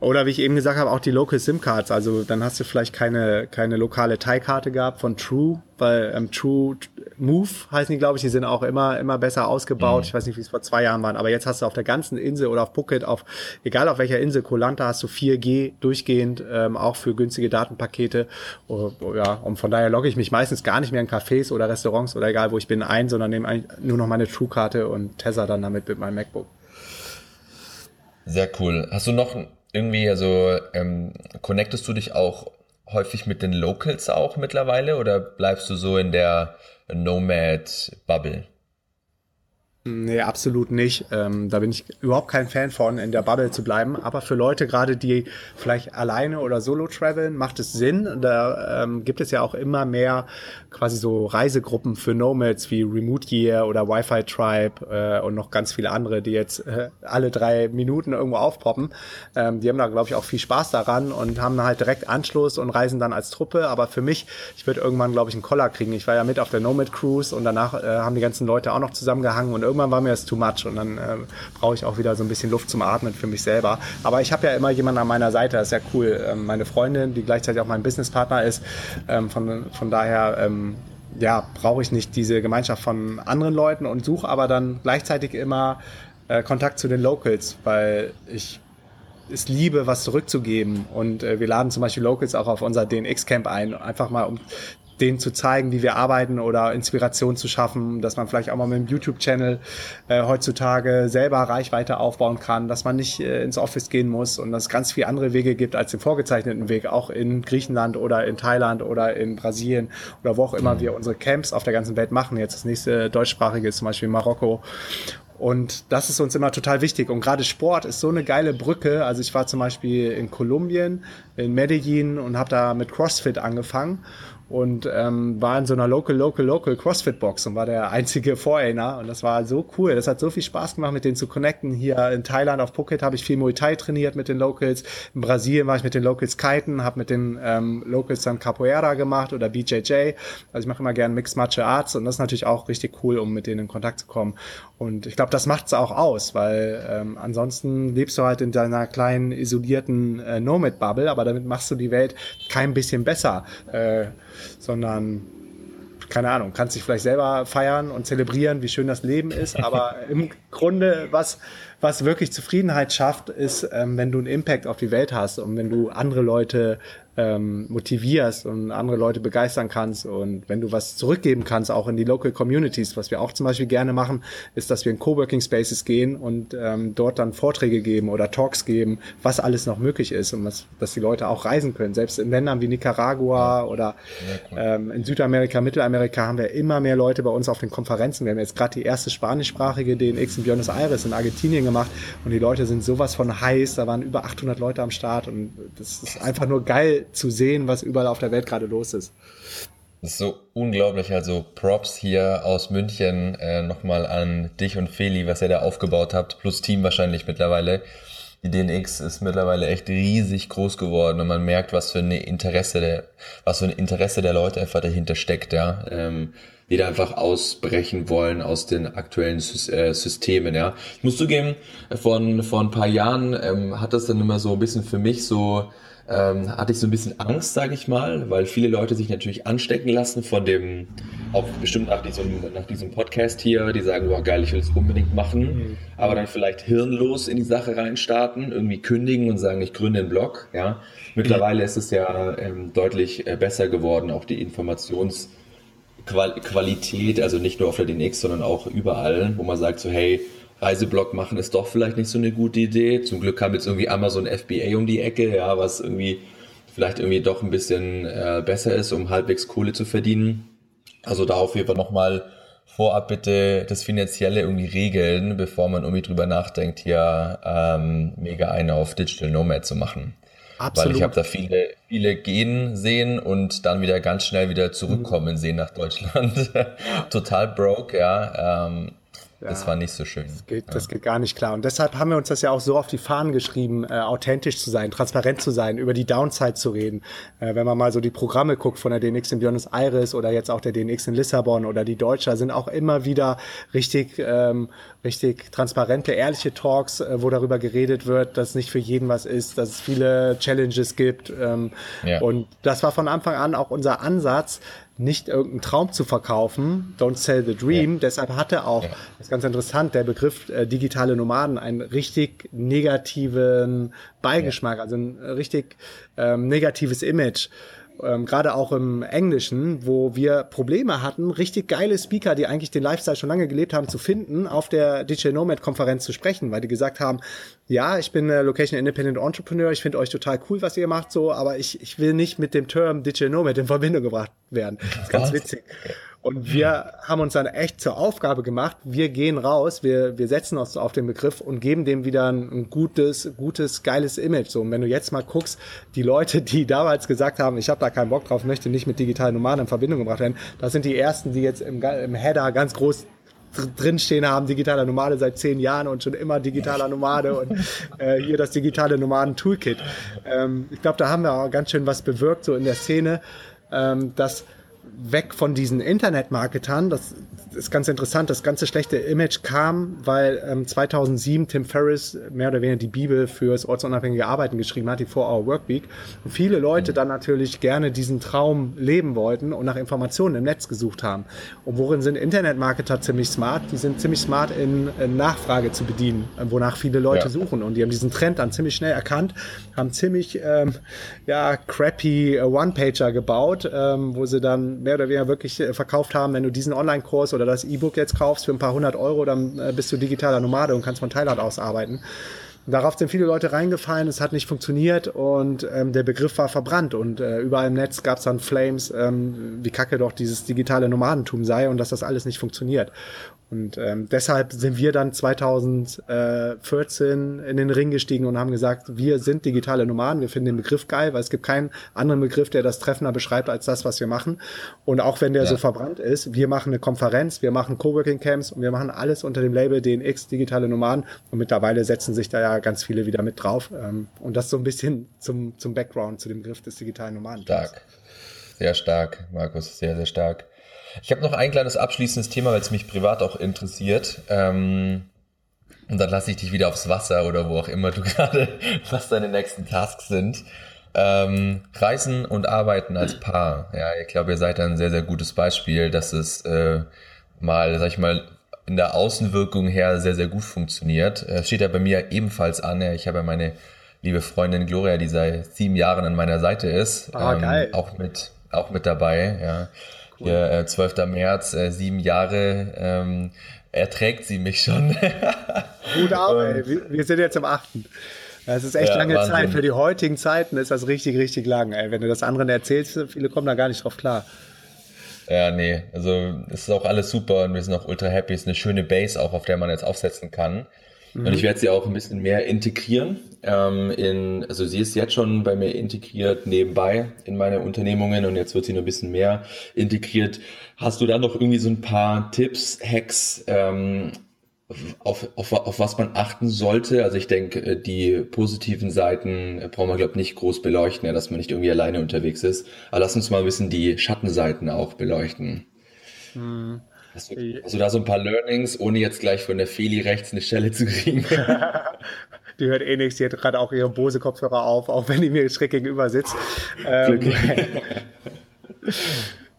Speaker 2: oder wie ich eben gesagt habe, auch die Local SIM-Cards. Also dann hast du vielleicht keine, keine lokale Teilkarte gehabt von True, weil ähm, True Move heißen die, glaube ich, die sind auch immer, immer besser ausgebaut. Mhm. Ich weiß nicht, wie es vor zwei Jahren waren, aber jetzt hast du auf der ganzen Insel oder auf Phuket, auf, egal auf welcher Insel, Kolanta hast du 4G durchgehend, ähm, auch für günstige Datenpakete. Oh, oh, ja, und von daher logge ich mich meistens gar nicht mehr in Cafés oder Restaurants oder egal, wo ich bin, ein, sondern nehme nur noch meine True-Karte und Tesla dann damit mit meinem MacBook.
Speaker 1: Sehr cool. Hast du noch irgendwie, also ähm, connectest du dich auch häufig mit den Locals auch mittlerweile oder bleibst du so in der Nomad-Bubble?
Speaker 2: Nee, absolut nicht. Ähm, da bin ich überhaupt kein Fan von, in der Bubble zu bleiben. Aber für Leute gerade, die vielleicht alleine oder solo traveln, macht es Sinn. Da ähm, gibt es ja auch immer mehr quasi so Reisegruppen für Nomads wie Remote Gear oder Wi-Fi Tribe äh, und noch ganz viele andere, die jetzt äh, alle drei Minuten irgendwo aufpoppen. Ähm, die haben da, glaube ich, auch viel Spaß daran und haben halt direkt Anschluss und reisen dann als Truppe. Aber für mich, ich würde irgendwann, glaube ich, einen Collar kriegen. Ich war ja mit auf der Nomad Cruise und danach äh, haben die ganzen Leute auch noch zusammengehangen und irgendwann war mir das too much und dann äh, brauche ich auch wieder so ein bisschen Luft zum Atmen für mich selber. Aber ich habe ja immer jemanden an meiner Seite, das ist ja cool. Ähm, meine Freundin, die gleichzeitig auch mein Businesspartner ist. Ähm, von, von daher ähm, ja, brauche ich nicht diese Gemeinschaft von anderen Leuten und suche aber dann gleichzeitig immer äh, Kontakt zu den Locals, weil ich es liebe, was zurückzugeben. Und äh, wir laden zum Beispiel Locals auch auf unser DNX-Camp ein, einfach mal um denen zu zeigen, wie wir arbeiten oder Inspiration zu schaffen, dass man vielleicht auch mal mit dem YouTube-Channel äh, heutzutage selber Reichweite aufbauen kann, dass man nicht äh, ins Office gehen muss und dass es ganz viele andere Wege gibt als den vorgezeichneten Weg, auch in Griechenland oder in Thailand oder in Brasilien oder wo auch immer mhm. wir unsere Camps auf der ganzen Welt machen. Jetzt das nächste deutschsprachige ist zum Beispiel Marokko und das ist uns immer total wichtig. Und gerade Sport ist so eine geile Brücke. Also ich war zum Beispiel in Kolumbien, in Medellin und habe da mit CrossFit angefangen und ähm, war in so einer Local, Local, Local CrossFit-Box und war der einzige Foreigner und das war so cool. Das hat so viel Spaß gemacht, mit denen zu connecten. Hier in Thailand auf Phuket habe ich viel Muay Thai trainiert mit den Locals. In Brasilien war ich mit den Locals kiten, habe mit den ähm, Locals dann Capoeira gemacht oder BJJ. Also ich mache immer gerne Mixed Martial Arts und das ist natürlich auch richtig cool, um mit denen in Kontakt zu kommen. Und ich glaube, das macht's auch aus, weil ähm, ansonsten lebst du halt in deiner kleinen isolierten äh, Nomad-Bubble, aber damit machst du die Welt kein bisschen besser. Äh, sondern keine Ahnung, kannst dich vielleicht selber feiern und zelebrieren, wie schön das Leben ist, aber im Grunde, was, was wirklich Zufriedenheit schafft, ist, ähm, wenn du einen Impact auf die Welt hast und wenn du andere Leute ähm, motivierst und andere Leute begeistern kannst und wenn du was zurückgeben kannst, auch in die Local Communities, was wir auch zum Beispiel gerne machen, ist, dass wir in Coworking Spaces gehen und ähm, dort dann Vorträge geben oder Talks geben, was alles noch möglich ist und was, dass die Leute auch reisen können. Selbst in Ländern wie Nicaragua oder ähm, in Südamerika, Mittelamerika haben wir immer mehr Leute bei uns auf den Konferenzen. Wir haben jetzt gerade die erste spanischsprachige DNX in Buenos Aires in Argentinien gemacht und die Leute sind sowas von heiß. Da waren über 800 Leute am Start und das ist einfach nur geil zu sehen, was überall auf der Welt gerade los ist.
Speaker 1: Das ist so unglaublich. Also Props hier aus München äh, nochmal an dich und Feli, was ihr da aufgebaut habt, plus Team wahrscheinlich mittlerweile. Die DNX ist mittlerweile echt riesig groß geworden und man merkt, was für ein Interesse der, was für ein Interesse der Leute einfach dahinter steckt, ja. Ähm, die da einfach ausbrechen wollen aus den aktuellen äh, Systemen, ja. Ich muss zugeben, von, vor ein paar Jahren ähm, hat das dann immer so ein bisschen für mich so, ähm, hatte ich so ein bisschen Angst, sage ich mal, weil viele Leute sich natürlich anstecken lassen von dem, auch bestimmt nach diesem, nach diesem Podcast hier, die sagen, boah geil, ich will es unbedingt machen, mhm. aber dann vielleicht hirnlos in die Sache reinstarten, irgendwie kündigen und sagen, ich gründe einen Blog, ja. Mittlerweile ist es ja ähm, deutlich äh, besser geworden, auch die Informationsqualität, also nicht nur auf der DNX, sondern auch überall, wo man sagt so, hey, Reiseblog machen ist doch vielleicht nicht so eine gute Idee. Zum Glück kam jetzt irgendwie Amazon FBA um die Ecke, ja, was irgendwie vielleicht irgendwie doch ein bisschen äh, besser ist, um halbwegs Kohle zu verdienen. Also da auf jeden Fall nochmal vorab bitte das Finanzielle irgendwie regeln, bevor man irgendwie drüber nachdenkt, hier ähm, mega eine auf Digital Nomad zu machen. Absolut. Weil ich habe da viele, viele gehen sehen und dann wieder ganz schnell wieder zurückkommen sehen nach Deutschland. Total broke, ja. Ähm, ja, das war nicht so schön.
Speaker 2: Das geht, das geht gar nicht klar. Und deshalb haben wir uns das ja auch so auf die Fahnen geschrieben, äh, authentisch zu sein, transparent zu sein, über die Downside zu reden. Äh, wenn man mal so die Programme guckt von der DNX in Buenos Aires oder jetzt auch der DNX in Lissabon oder die Deutscher, sind auch immer wieder richtig, ähm, richtig transparente, ehrliche Talks, äh, wo darüber geredet wird, dass nicht für jeden was ist, dass es viele Challenges gibt. Ähm, ja. Und das war von Anfang an auch unser Ansatz, nicht irgendeinen Traum zu verkaufen, don't sell the dream. Ja. Deshalb hatte auch, ja. das ist ganz interessant, der Begriff äh, digitale Nomaden einen richtig negativen Beigeschmack, ja. also ein richtig ähm, negatives Image ähm, gerade auch im Englischen, wo wir Probleme hatten, richtig geile Speaker, die eigentlich den Lifestyle schon lange gelebt haben, zu finden, auf der Digital Nomad Konferenz zu sprechen, weil die gesagt haben, ja, ich bin Location Independent Entrepreneur, ich finde euch total cool, was ihr macht, so, aber ich, ich will nicht mit dem Term Digital Nomad in Verbindung gebracht werden. Das ist ganz witzig. Und wir haben uns dann echt zur Aufgabe gemacht, wir gehen raus, wir, wir setzen uns auf den Begriff und geben dem wieder ein, ein gutes, gutes, geiles Image. So, und wenn du jetzt mal guckst, die Leute, die damals gesagt haben, ich habe da keinen Bock drauf, möchte nicht mit digitalen Nomaden in Verbindung gebracht werden, das sind die ersten, die jetzt im, im Header ganz groß drinstehen haben, digitaler Nomade seit zehn Jahren und schon immer digitaler Nomade und äh, hier das digitale Nomaden-Toolkit. Ähm, ich glaube, da haben wir auch ganz schön was bewirkt, so in der Szene, ähm, dass weg von diesen Internetmarketern, das ist ganz interessant. Das ganze schlechte Image kam, weil ähm, 2007 Tim Ferriss mehr oder weniger die Bibel fürs ortsunabhängige Arbeiten geschrieben hat, die 4-Hour Workweek. Und viele Leute dann natürlich gerne diesen Traum leben wollten und nach Informationen im Netz gesucht haben. Und worin sind Internetmarketer ziemlich smart? Die sind ziemlich smart in, in Nachfrage zu bedienen, wonach viele Leute ja. suchen. Und die haben diesen Trend dann ziemlich schnell erkannt, haben ziemlich ähm, ja, crappy One-Pager gebaut, ähm, wo sie dann mehr oder weniger wirklich äh, verkauft haben, wenn du diesen Online-Kurs oder das E-Book jetzt kaufst für ein paar hundert Euro, dann äh, bist du digitaler Nomade und kannst von Thailand aus arbeiten. Darauf sind viele Leute reingefallen, es hat nicht funktioniert und ähm, der Begriff war verbrannt und äh, überall im Netz gab es dann Flames, ähm, wie kacke doch dieses digitale Nomadentum sei und dass das alles nicht funktioniert. Und ähm, deshalb sind wir dann 2014 in den Ring gestiegen und haben gesagt, wir sind digitale Nomaden, wir finden den Begriff geil, weil es gibt keinen anderen Begriff, der das treffender beschreibt als das, was wir machen. Und auch wenn der ja. so verbrannt ist, wir machen eine Konferenz, wir machen Coworking Camps und wir machen alles unter dem Label DNX digitale Nomaden. Und mittlerweile setzen sich da ja ganz viele wieder mit drauf. Ähm, und das so ein bisschen zum, zum Background, zu dem Begriff des digitalen Nomaden.
Speaker 1: Stark. Sehr stark, Markus, sehr, sehr stark. Ich habe noch ein kleines abschließendes Thema, weil es mich privat auch interessiert. Ähm, und dann lasse ich dich wieder aufs Wasser oder wo auch immer du gerade, was deine nächsten Tasks sind. Ähm, Reisen und Arbeiten als Paar. Ja, ich glaube, ihr seid ein sehr, sehr gutes Beispiel, dass es äh, mal, sag ich mal, in der Außenwirkung her sehr, sehr gut funktioniert. Es steht ja bei mir ebenfalls an. Ja, ich habe ja meine liebe Freundin Gloria, die seit sieben Jahren an meiner Seite ist.
Speaker 2: Ah, ähm, geil.
Speaker 1: Auch mit, auch mit dabei, ja. Cool. Hier, äh, 12. März, äh, sieben Jahre, ähm, erträgt sie mich schon.
Speaker 2: Gut ab, ey. Wir, wir sind jetzt am 8. Das ist echt ja, lange Wahnsinn. Zeit. Für die heutigen Zeiten ist das richtig, richtig lang. Ey. Wenn du das anderen erzählst, viele kommen da gar nicht drauf klar.
Speaker 1: Ja, nee, also es ist auch alles super und wir sind auch ultra happy. Es ist eine schöne Base auch, auf der man jetzt aufsetzen kann. Mhm. Und ich werde sie auch ein bisschen mehr integrieren. Ähm, in, also sie ist jetzt schon bei mir integriert nebenbei in meine Unternehmungen und jetzt wird sie noch ein bisschen mehr integriert. Hast du da noch irgendwie so ein paar Tipps, Hacks, ähm, auf, auf, auf was man achten sollte. Also ich denke, äh, die positiven Seiten brauchen wir, glaube ich, nicht groß beleuchten, ja, dass man nicht irgendwie alleine unterwegs ist. Aber lass uns mal ein bisschen die Schattenseiten auch beleuchten. Mhm. Hast du, hast du da so ein paar Learnings, ohne jetzt gleich von der Feli rechts eine Stelle zu kriegen?
Speaker 2: die hört eh nichts, die hat gerade auch ihre Bose-Kopfhörer auf, auch wenn die mir schräg gegenüber sitzt. Ähm,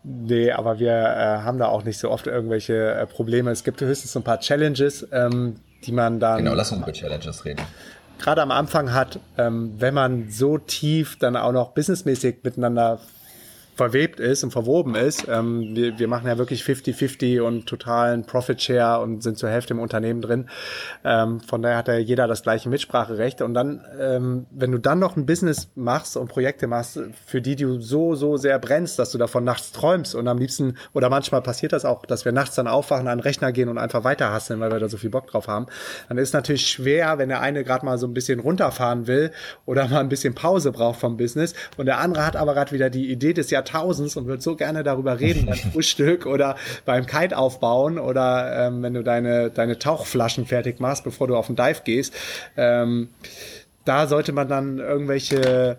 Speaker 2: nee, aber wir äh, haben da auch nicht so oft irgendwelche äh, Probleme. Es gibt höchstens so ein paar Challenges, ähm, die man dann.
Speaker 1: Genau, lass uns über Challenges reden
Speaker 2: gerade am Anfang hat, ähm, wenn man so tief dann auch noch businessmäßig miteinander verwebt ist und verwoben ist. Ähm, wir, wir machen ja wirklich 50-50 und totalen Profit Share und sind zur Hälfte im Unternehmen drin. Ähm, von daher hat ja jeder das gleiche Mitspracherecht. Und dann, ähm, wenn du dann noch ein Business machst und Projekte machst, für die du so, so sehr brennst, dass du davon nachts träumst und am liebsten, oder manchmal passiert das auch, dass wir nachts dann aufwachen, an den Rechner gehen und einfach weiter hasseln, weil wir da so viel Bock drauf haben, dann ist natürlich schwer, wenn der eine gerade mal so ein bisschen runterfahren will oder mal ein bisschen Pause braucht vom Business und der andere hat aber gerade wieder die Idee des Jahrtausends Jahrtausends und würde so gerne darüber reden beim Frühstück oder beim Kite aufbauen oder ähm, wenn du deine, deine Tauchflaschen fertig machst, bevor du auf den Dive gehst. Ähm, da sollte man dann irgendwelche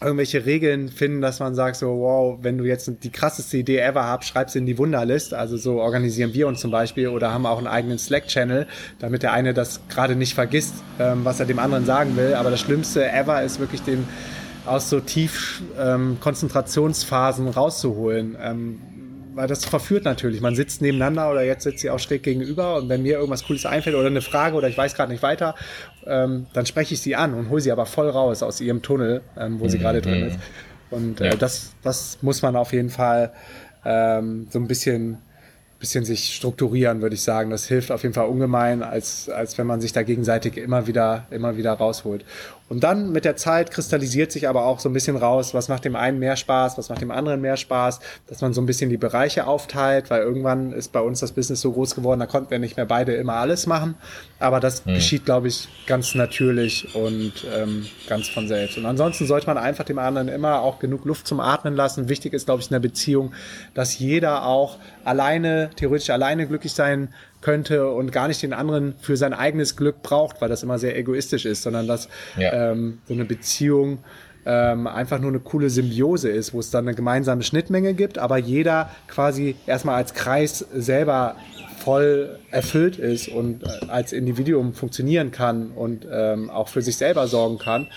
Speaker 2: irgendwelche Regeln finden, dass man sagt so, wow, wenn du jetzt die krasseste Idee ever hast, schreib sie in die Wunderlist. Also so organisieren wir uns zum Beispiel oder haben auch einen eigenen Slack-Channel, damit der eine das gerade nicht vergisst, ähm, was er dem anderen sagen will. Aber das Schlimmste ever ist wirklich dem aus so tief ähm, Konzentrationsphasen rauszuholen. Ähm, weil das verführt natürlich. Man sitzt nebeneinander oder jetzt sitzt sie auch schräg gegenüber und wenn mir irgendwas Cooles einfällt oder eine Frage oder ich weiß gerade nicht weiter, ähm, dann spreche ich sie an und hole sie aber voll raus aus ihrem Tunnel, ähm, wo mhm. sie gerade drin ist. Und äh, ja. das, das muss man auf jeden Fall ähm, so ein bisschen bisschen sich strukturieren, würde ich sagen. Das hilft auf jeden Fall ungemein, als, als wenn man sich da gegenseitig immer wieder, immer wieder rausholt. Und dann mit der Zeit kristallisiert sich aber auch so ein bisschen raus, was macht dem einen mehr Spaß, was macht dem anderen mehr Spaß, dass man so ein bisschen die Bereiche aufteilt, weil irgendwann ist bei uns das Business so groß geworden, da konnten wir nicht mehr beide immer alles machen. Aber das mhm. geschieht, glaube ich, ganz natürlich und ähm, ganz von selbst. Und ansonsten sollte man einfach dem anderen immer auch genug Luft zum Atmen lassen. Wichtig ist, glaube ich, in der Beziehung, dass jeder auch alleine, theoretisch alleine glücklich sein könnte und gar nicht den anderen für sein eigenes Glück braucht, weil das immer sehr egoistisch ist, sondern dass ja. ähm, so eine Beziehung ähm, einfach nur eine coole Symbiose ist, wo es dann eine gemeinsame Schnittmenge gibt, aber jeder quasi erstmal als Kreis selber voll erfüllt ist und äh, als Individuum funktionieren kann und ähm, auch für sich selber sorgen kann.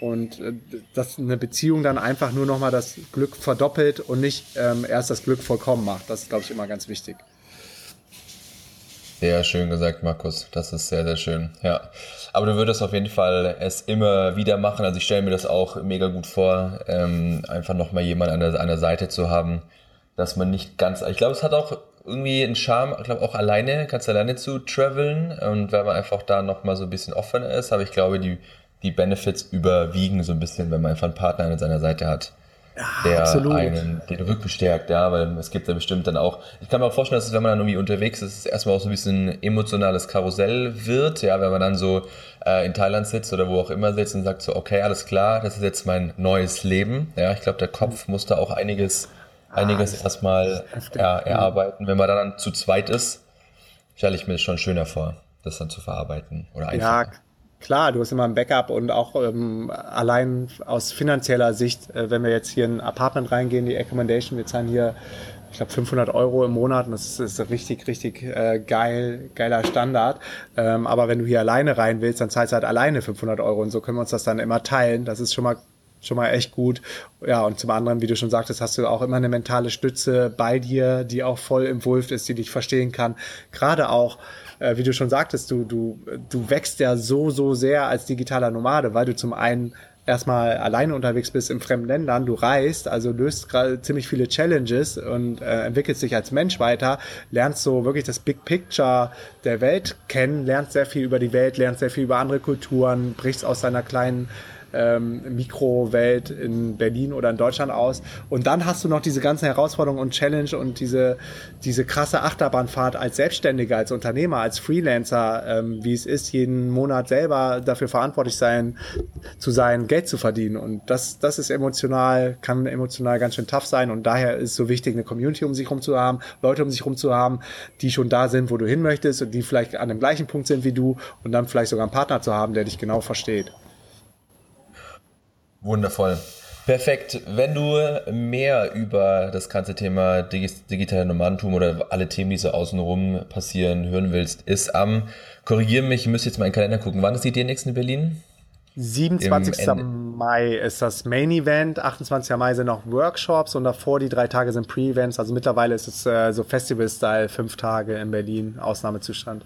Speaker 2: Und äh, dass eine Beziehung dann einfach nur nochmal das Glück verdoppelt und nicht ähm, erst das Glück vollkommen macht. Das ist, glaube ich, immer ganz wichtig.
Speaker 1: Sehr schön gesagt, Markus. Das ist sehr, sehr schön. Ja. Aber du würdest auf jeden Fall es immer wieder machen. Also ich stelle mir das auch mega gut vor, ähm, einfach nochmal jemanden an der, an der Seite zu haben, dass man nicht ganz. Ich glaube, es hat auch irgendwie einen Charme, ich glaube auch alleine, kannst alleine zu traveln und wenn man einfach da nochmal so ein bisschen offener ist, aber ich glaube, die, die Benefits überwiegen so ein bisschen, wenn man einfach einen Partner an seiner Seite hat ja, der absolut. einen den Rücken stärkt, ja, weil es gibt ja bestimmt dann auch, ich kann mir auch vorstellen, dass es, wenn man dann irgendwie unterwegs ist, es erstmal auch so ein bisschen emotionales Karussell wird, ja, wenn man dann so äh, in Thailand sitzt oder wo auch immer sitzt und sagt so, okay, alles klar, das ist jetzt mein neues Leben, ja, ich glaube, der Kopf muss da auch einiges, einiges ah, erstmal ja, erarbeiten, wenn man dann zu zweit ist, stelle ich mir das schon schöner vor, das dann zu verarbeiten oder
Speaker 2: einfacher. Ja, Klar, du hast immer ein Backup und auch ähm, allein aus finanzieller Sicht, äh, wenn wir jetzt hier in ein Apartment reingehen, die Accommodation, wir zahlen hier, ich glaube, 500 Euro im Monat und das ist, ist richtig, richtig äh, geil, geiler Standard. Ähm, aber wenn du hier alleine rein willst, dann zahlst du halt alleine 500 Euro und so können wir uns das dann immer teilen. Das ist schon mal schon mal echt gut. Ja, und zum anderen, wie du schon sagtest, hast du auch immer eine mentale Stütze bei dir, die auch voll im Wulf ist, die dich verstehen kann. Gerade auch, äh, wie du schon sagtest, du, du, du wächst ja so, so sehr als digitaler Nomade, weil du zum einen erstmal alleine unterwegs bist in fremden Ländern, du reist, also löst gerade ziemlich viele Challenges und äh, entwickelst dich als Mensch weiter, lernst so wirklich das Big Picture der Welt kennen, lernst sehr viel über die Welt, lernst sehr viel über andere Kulturen, brichst aus deiner kleinen ähm, Mikrowelt in Berlin oder in Deutschland aus. Und dann hast du noch diese ganzen Herausforderungen und Challenge und diese, diese krasse Achterbahnfahrt als Selbstständiger, als Unternehmer, als Freelancer, ähm, wie es ist, jeden Monat selber dafür verantwortlich sein, zu sein, Geld zu verdienen. Und das, das ist emotional, kann emotional ganz schön tough sein. Und daher ist es so wichtig, eine Community um sich herum zu haben, Leute um sich herum zu haben, die schon da sind, wo du hin möchtest und die vielleicht an dem gleichen Punkt sind wie du und dann vielleicht sogar einen Partner zu haben, der dich genau versteht.
Speaker 1: Wundervoll. Perfekt. Wenn du mehr über das ganze Thema digitale Nomadentum oder alle Themen, die so außenrum passieren, hören willst, ist am, korrigiere mich, ich müsste jetzt mal in den Kalender gucken. Wann ist die DNX in Berlin?
Speaker 2: 27. Mai ist das Main Event, 28. Mai sind noch Workshops und davor die drei Tage sind Pre-Events. Also mittlerweile ist es äh, so Festival-Style, fünf Tage in Berlin, Ausnahmezustand.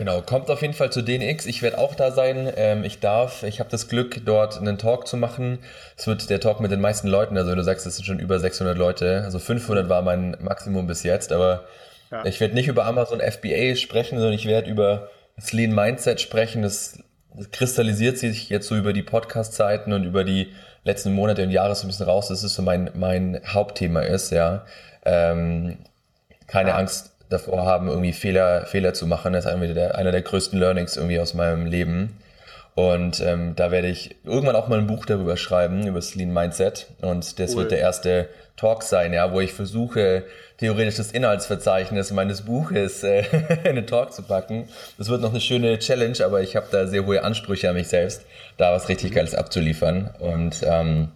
Speaker 1: Genau, kommt auf jeden Fall zu DNX. Ich werde auch da sein. Ähm, ich darf, ich habe das Glück, dort einen Talk zu machen. Es wird der Talk mit den meisten Leuten. Also, wenn du sagst, es sind schon über 600 Leute. Also, 500 war mein Maximum bis jetzt. Aber ja. ich werde nicht über Amazon FBA sprechen, sondern ich werde über das Lean Mindset sprechen. Das, das kristallisiert sich jetzt so über die Podcast-Zeiten und über die letzten Monate und Jahre so ein bisschen raus. Das ist so mein, mein Hauptthema ist, ja. Ähm, keine ja. Angst davor haben, irgendwie Fehler, Fehler zu machen. Das ist einer der, einer der größten Learnings irgendwie aus meinem Leben. Und ähm, da werde ich irgendwann auch mal ein Buch darüber schreiben, über das Lean Mindset. Und das cool. wird der erste Talk sein, ja, wo ich versuche, theoretisch das Inhaltsverzeichnis meines Buches äh, in den Talk zu packen. Das wird noch eine schöne Challenge, aber ich habe da sehr hohe Ansprüche an mich selbst, da was richtig mhm. Geiles abzuliefern. Und ähm,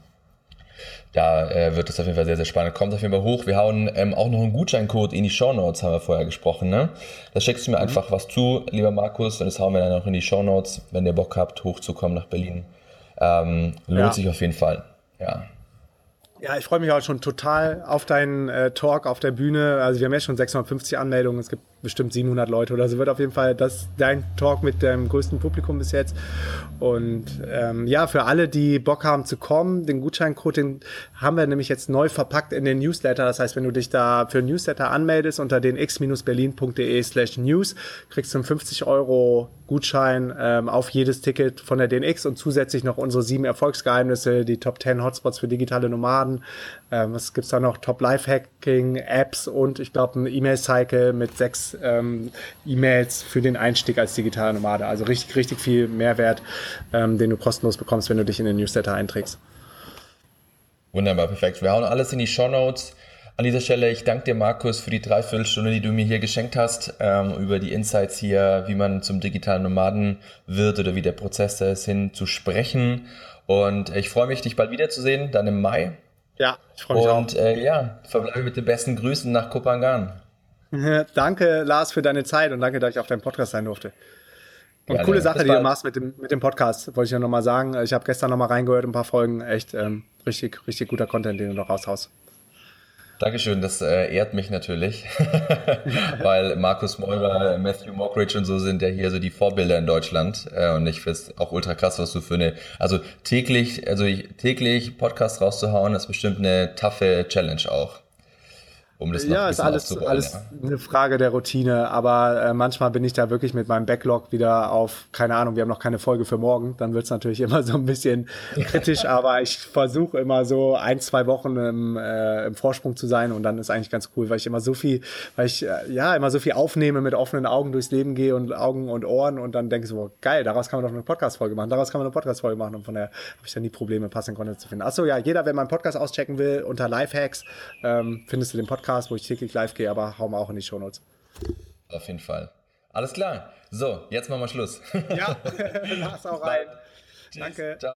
Speaker 1: da äh, wird es auf jeden Fall sehr, sehr spannend. Kommt auf jeden Fall hoch. Wir hauen ähm, auch noch einen Gutscheincode in die Show Notes, haben wir vorher gesprochen. Ne? Da schickst du mir mhm. einfach was zu, lieber Markus, und das hauen wir dann noch in die Show Notes, wenn ihr Bock habt, hochzukommen nach Berlin. Ähm, lohnt ja. sich auf jeden Fall. Ja.
Speaker 2: Ja, ich freue mich auch schon total auf deinen äh, Talk auf der Bühne. Also wir haben jetzt schon 650 Anmeldungen. Es gibt bestimmt 700 Leute oder so. Wird auf jeden Fall das dein Talk mit dem größten Publikum bis jetzt. Und ähm, ja, für alle, die Bock haben zu kommen, den Gutscheincode den haben wir nämlich jetzt neu verpackt in den Newsletter. Das heißt, wenn du dich da für Newsletter anmeldest unter den x-berlin.de slash news, kriegst du einen 50 Euro Gutschein ähm, auf jedes Ticket von der DNX und zusätzlich noch unsere sieben Erfolgsgeheimnisse, die Top 10 Hotspots für digitale Nomaden. Ähm, was gibt's da noch? Top Lifehacking, Apps und ich glaube ein E-Mail-Cycle mit sechs ähm, E-Mails für den Einstieg als digitaler Nomade. Also richtig, richtig viel Mehrwert, ähm, den du kostenlos bekommst, wenn du dich in den Newsletter einträgst.
Speaker 1: Wunderbar, perfekt. Wir hauen alles in die Show Notes. An dieser Stelle, ich danke dir, Markus, für die Dreiviertelstunde, die du mir hier geschenkt hast, ähm, über die Insights hier, wie man zum digitalen Nomaden wird oder wie der Prozess da ist, hin zu sprechen. Und ich freue mich, dich bald wiederzusehen, dann im Mai.
Speaker 2: Ja, ich freue mich
Speaker 1: Und, auch. Und äh, ja, verbleibe mit den besten Grüßen nach Kopangan.
Speaker 2: danke, Lars, für deine Zeit und danke, dass ich auf deinem Podcast sein durfte. Und Gerne. coole Sache, die du machst mit dem, mit dem Podcast, wollte ich ja nochmal sagen. Ich habe gestern nochmal reingehört, ein paar Folgen. Echt ähm, richtig, richtig guter Content, den du noch raushaust.
Speaker 1: Dankeschön, das äh, ehrt mich natürlich, weil Markus Meurer, Matthew Mockridge und so sind ja hier so die Vorbilder in Deutschland äh, und ich finde es auch ultra krass, was du für eine, also täglich, also täglich Podcast rauszuhauen, ist bestimmt eine taffe Challenge auch
Speaker 2: um das noch Ja, ist alles, alles ja. eine Frage der Routine, aber äh, manchmal bin ich da wirklich mit meinem Backlog wieder auf, keine Ahnung, wir haben noch keine Folge für morgen, dann wird es natürlich immer so ein bisschen kritisch, aber ich versuche immer so ein, zwei Wochen im, äh, im Vorsprung zu sein und dann ist eigentlich ganz cool, weil ich immer so viel, weil ich äh, ja immer so viel aufnehme, mit offenen Augen durchs Leben gehe und Augen und Ohren und dann denke ich so, geil, daraus kann man doch eine Podcast-Folge machen, daraus kann man eine Podcast-Folge machen und von daher habe ich dann nie Probleme, passenden Content zu finden. Achso, ja, jeder, wenn meinen Podcast auschecken will, unter Lifehacks ähm, findest du den Podcast Podcast, wo ich täglich live gehe, aber hauen wir auch in die Shownotes.
Speaker 1: Auf jeden Fall. Alles klar. So, jetzt machen wir Schluss.
Speaker 2: Ja, lass auch rein. Danke. Ciao.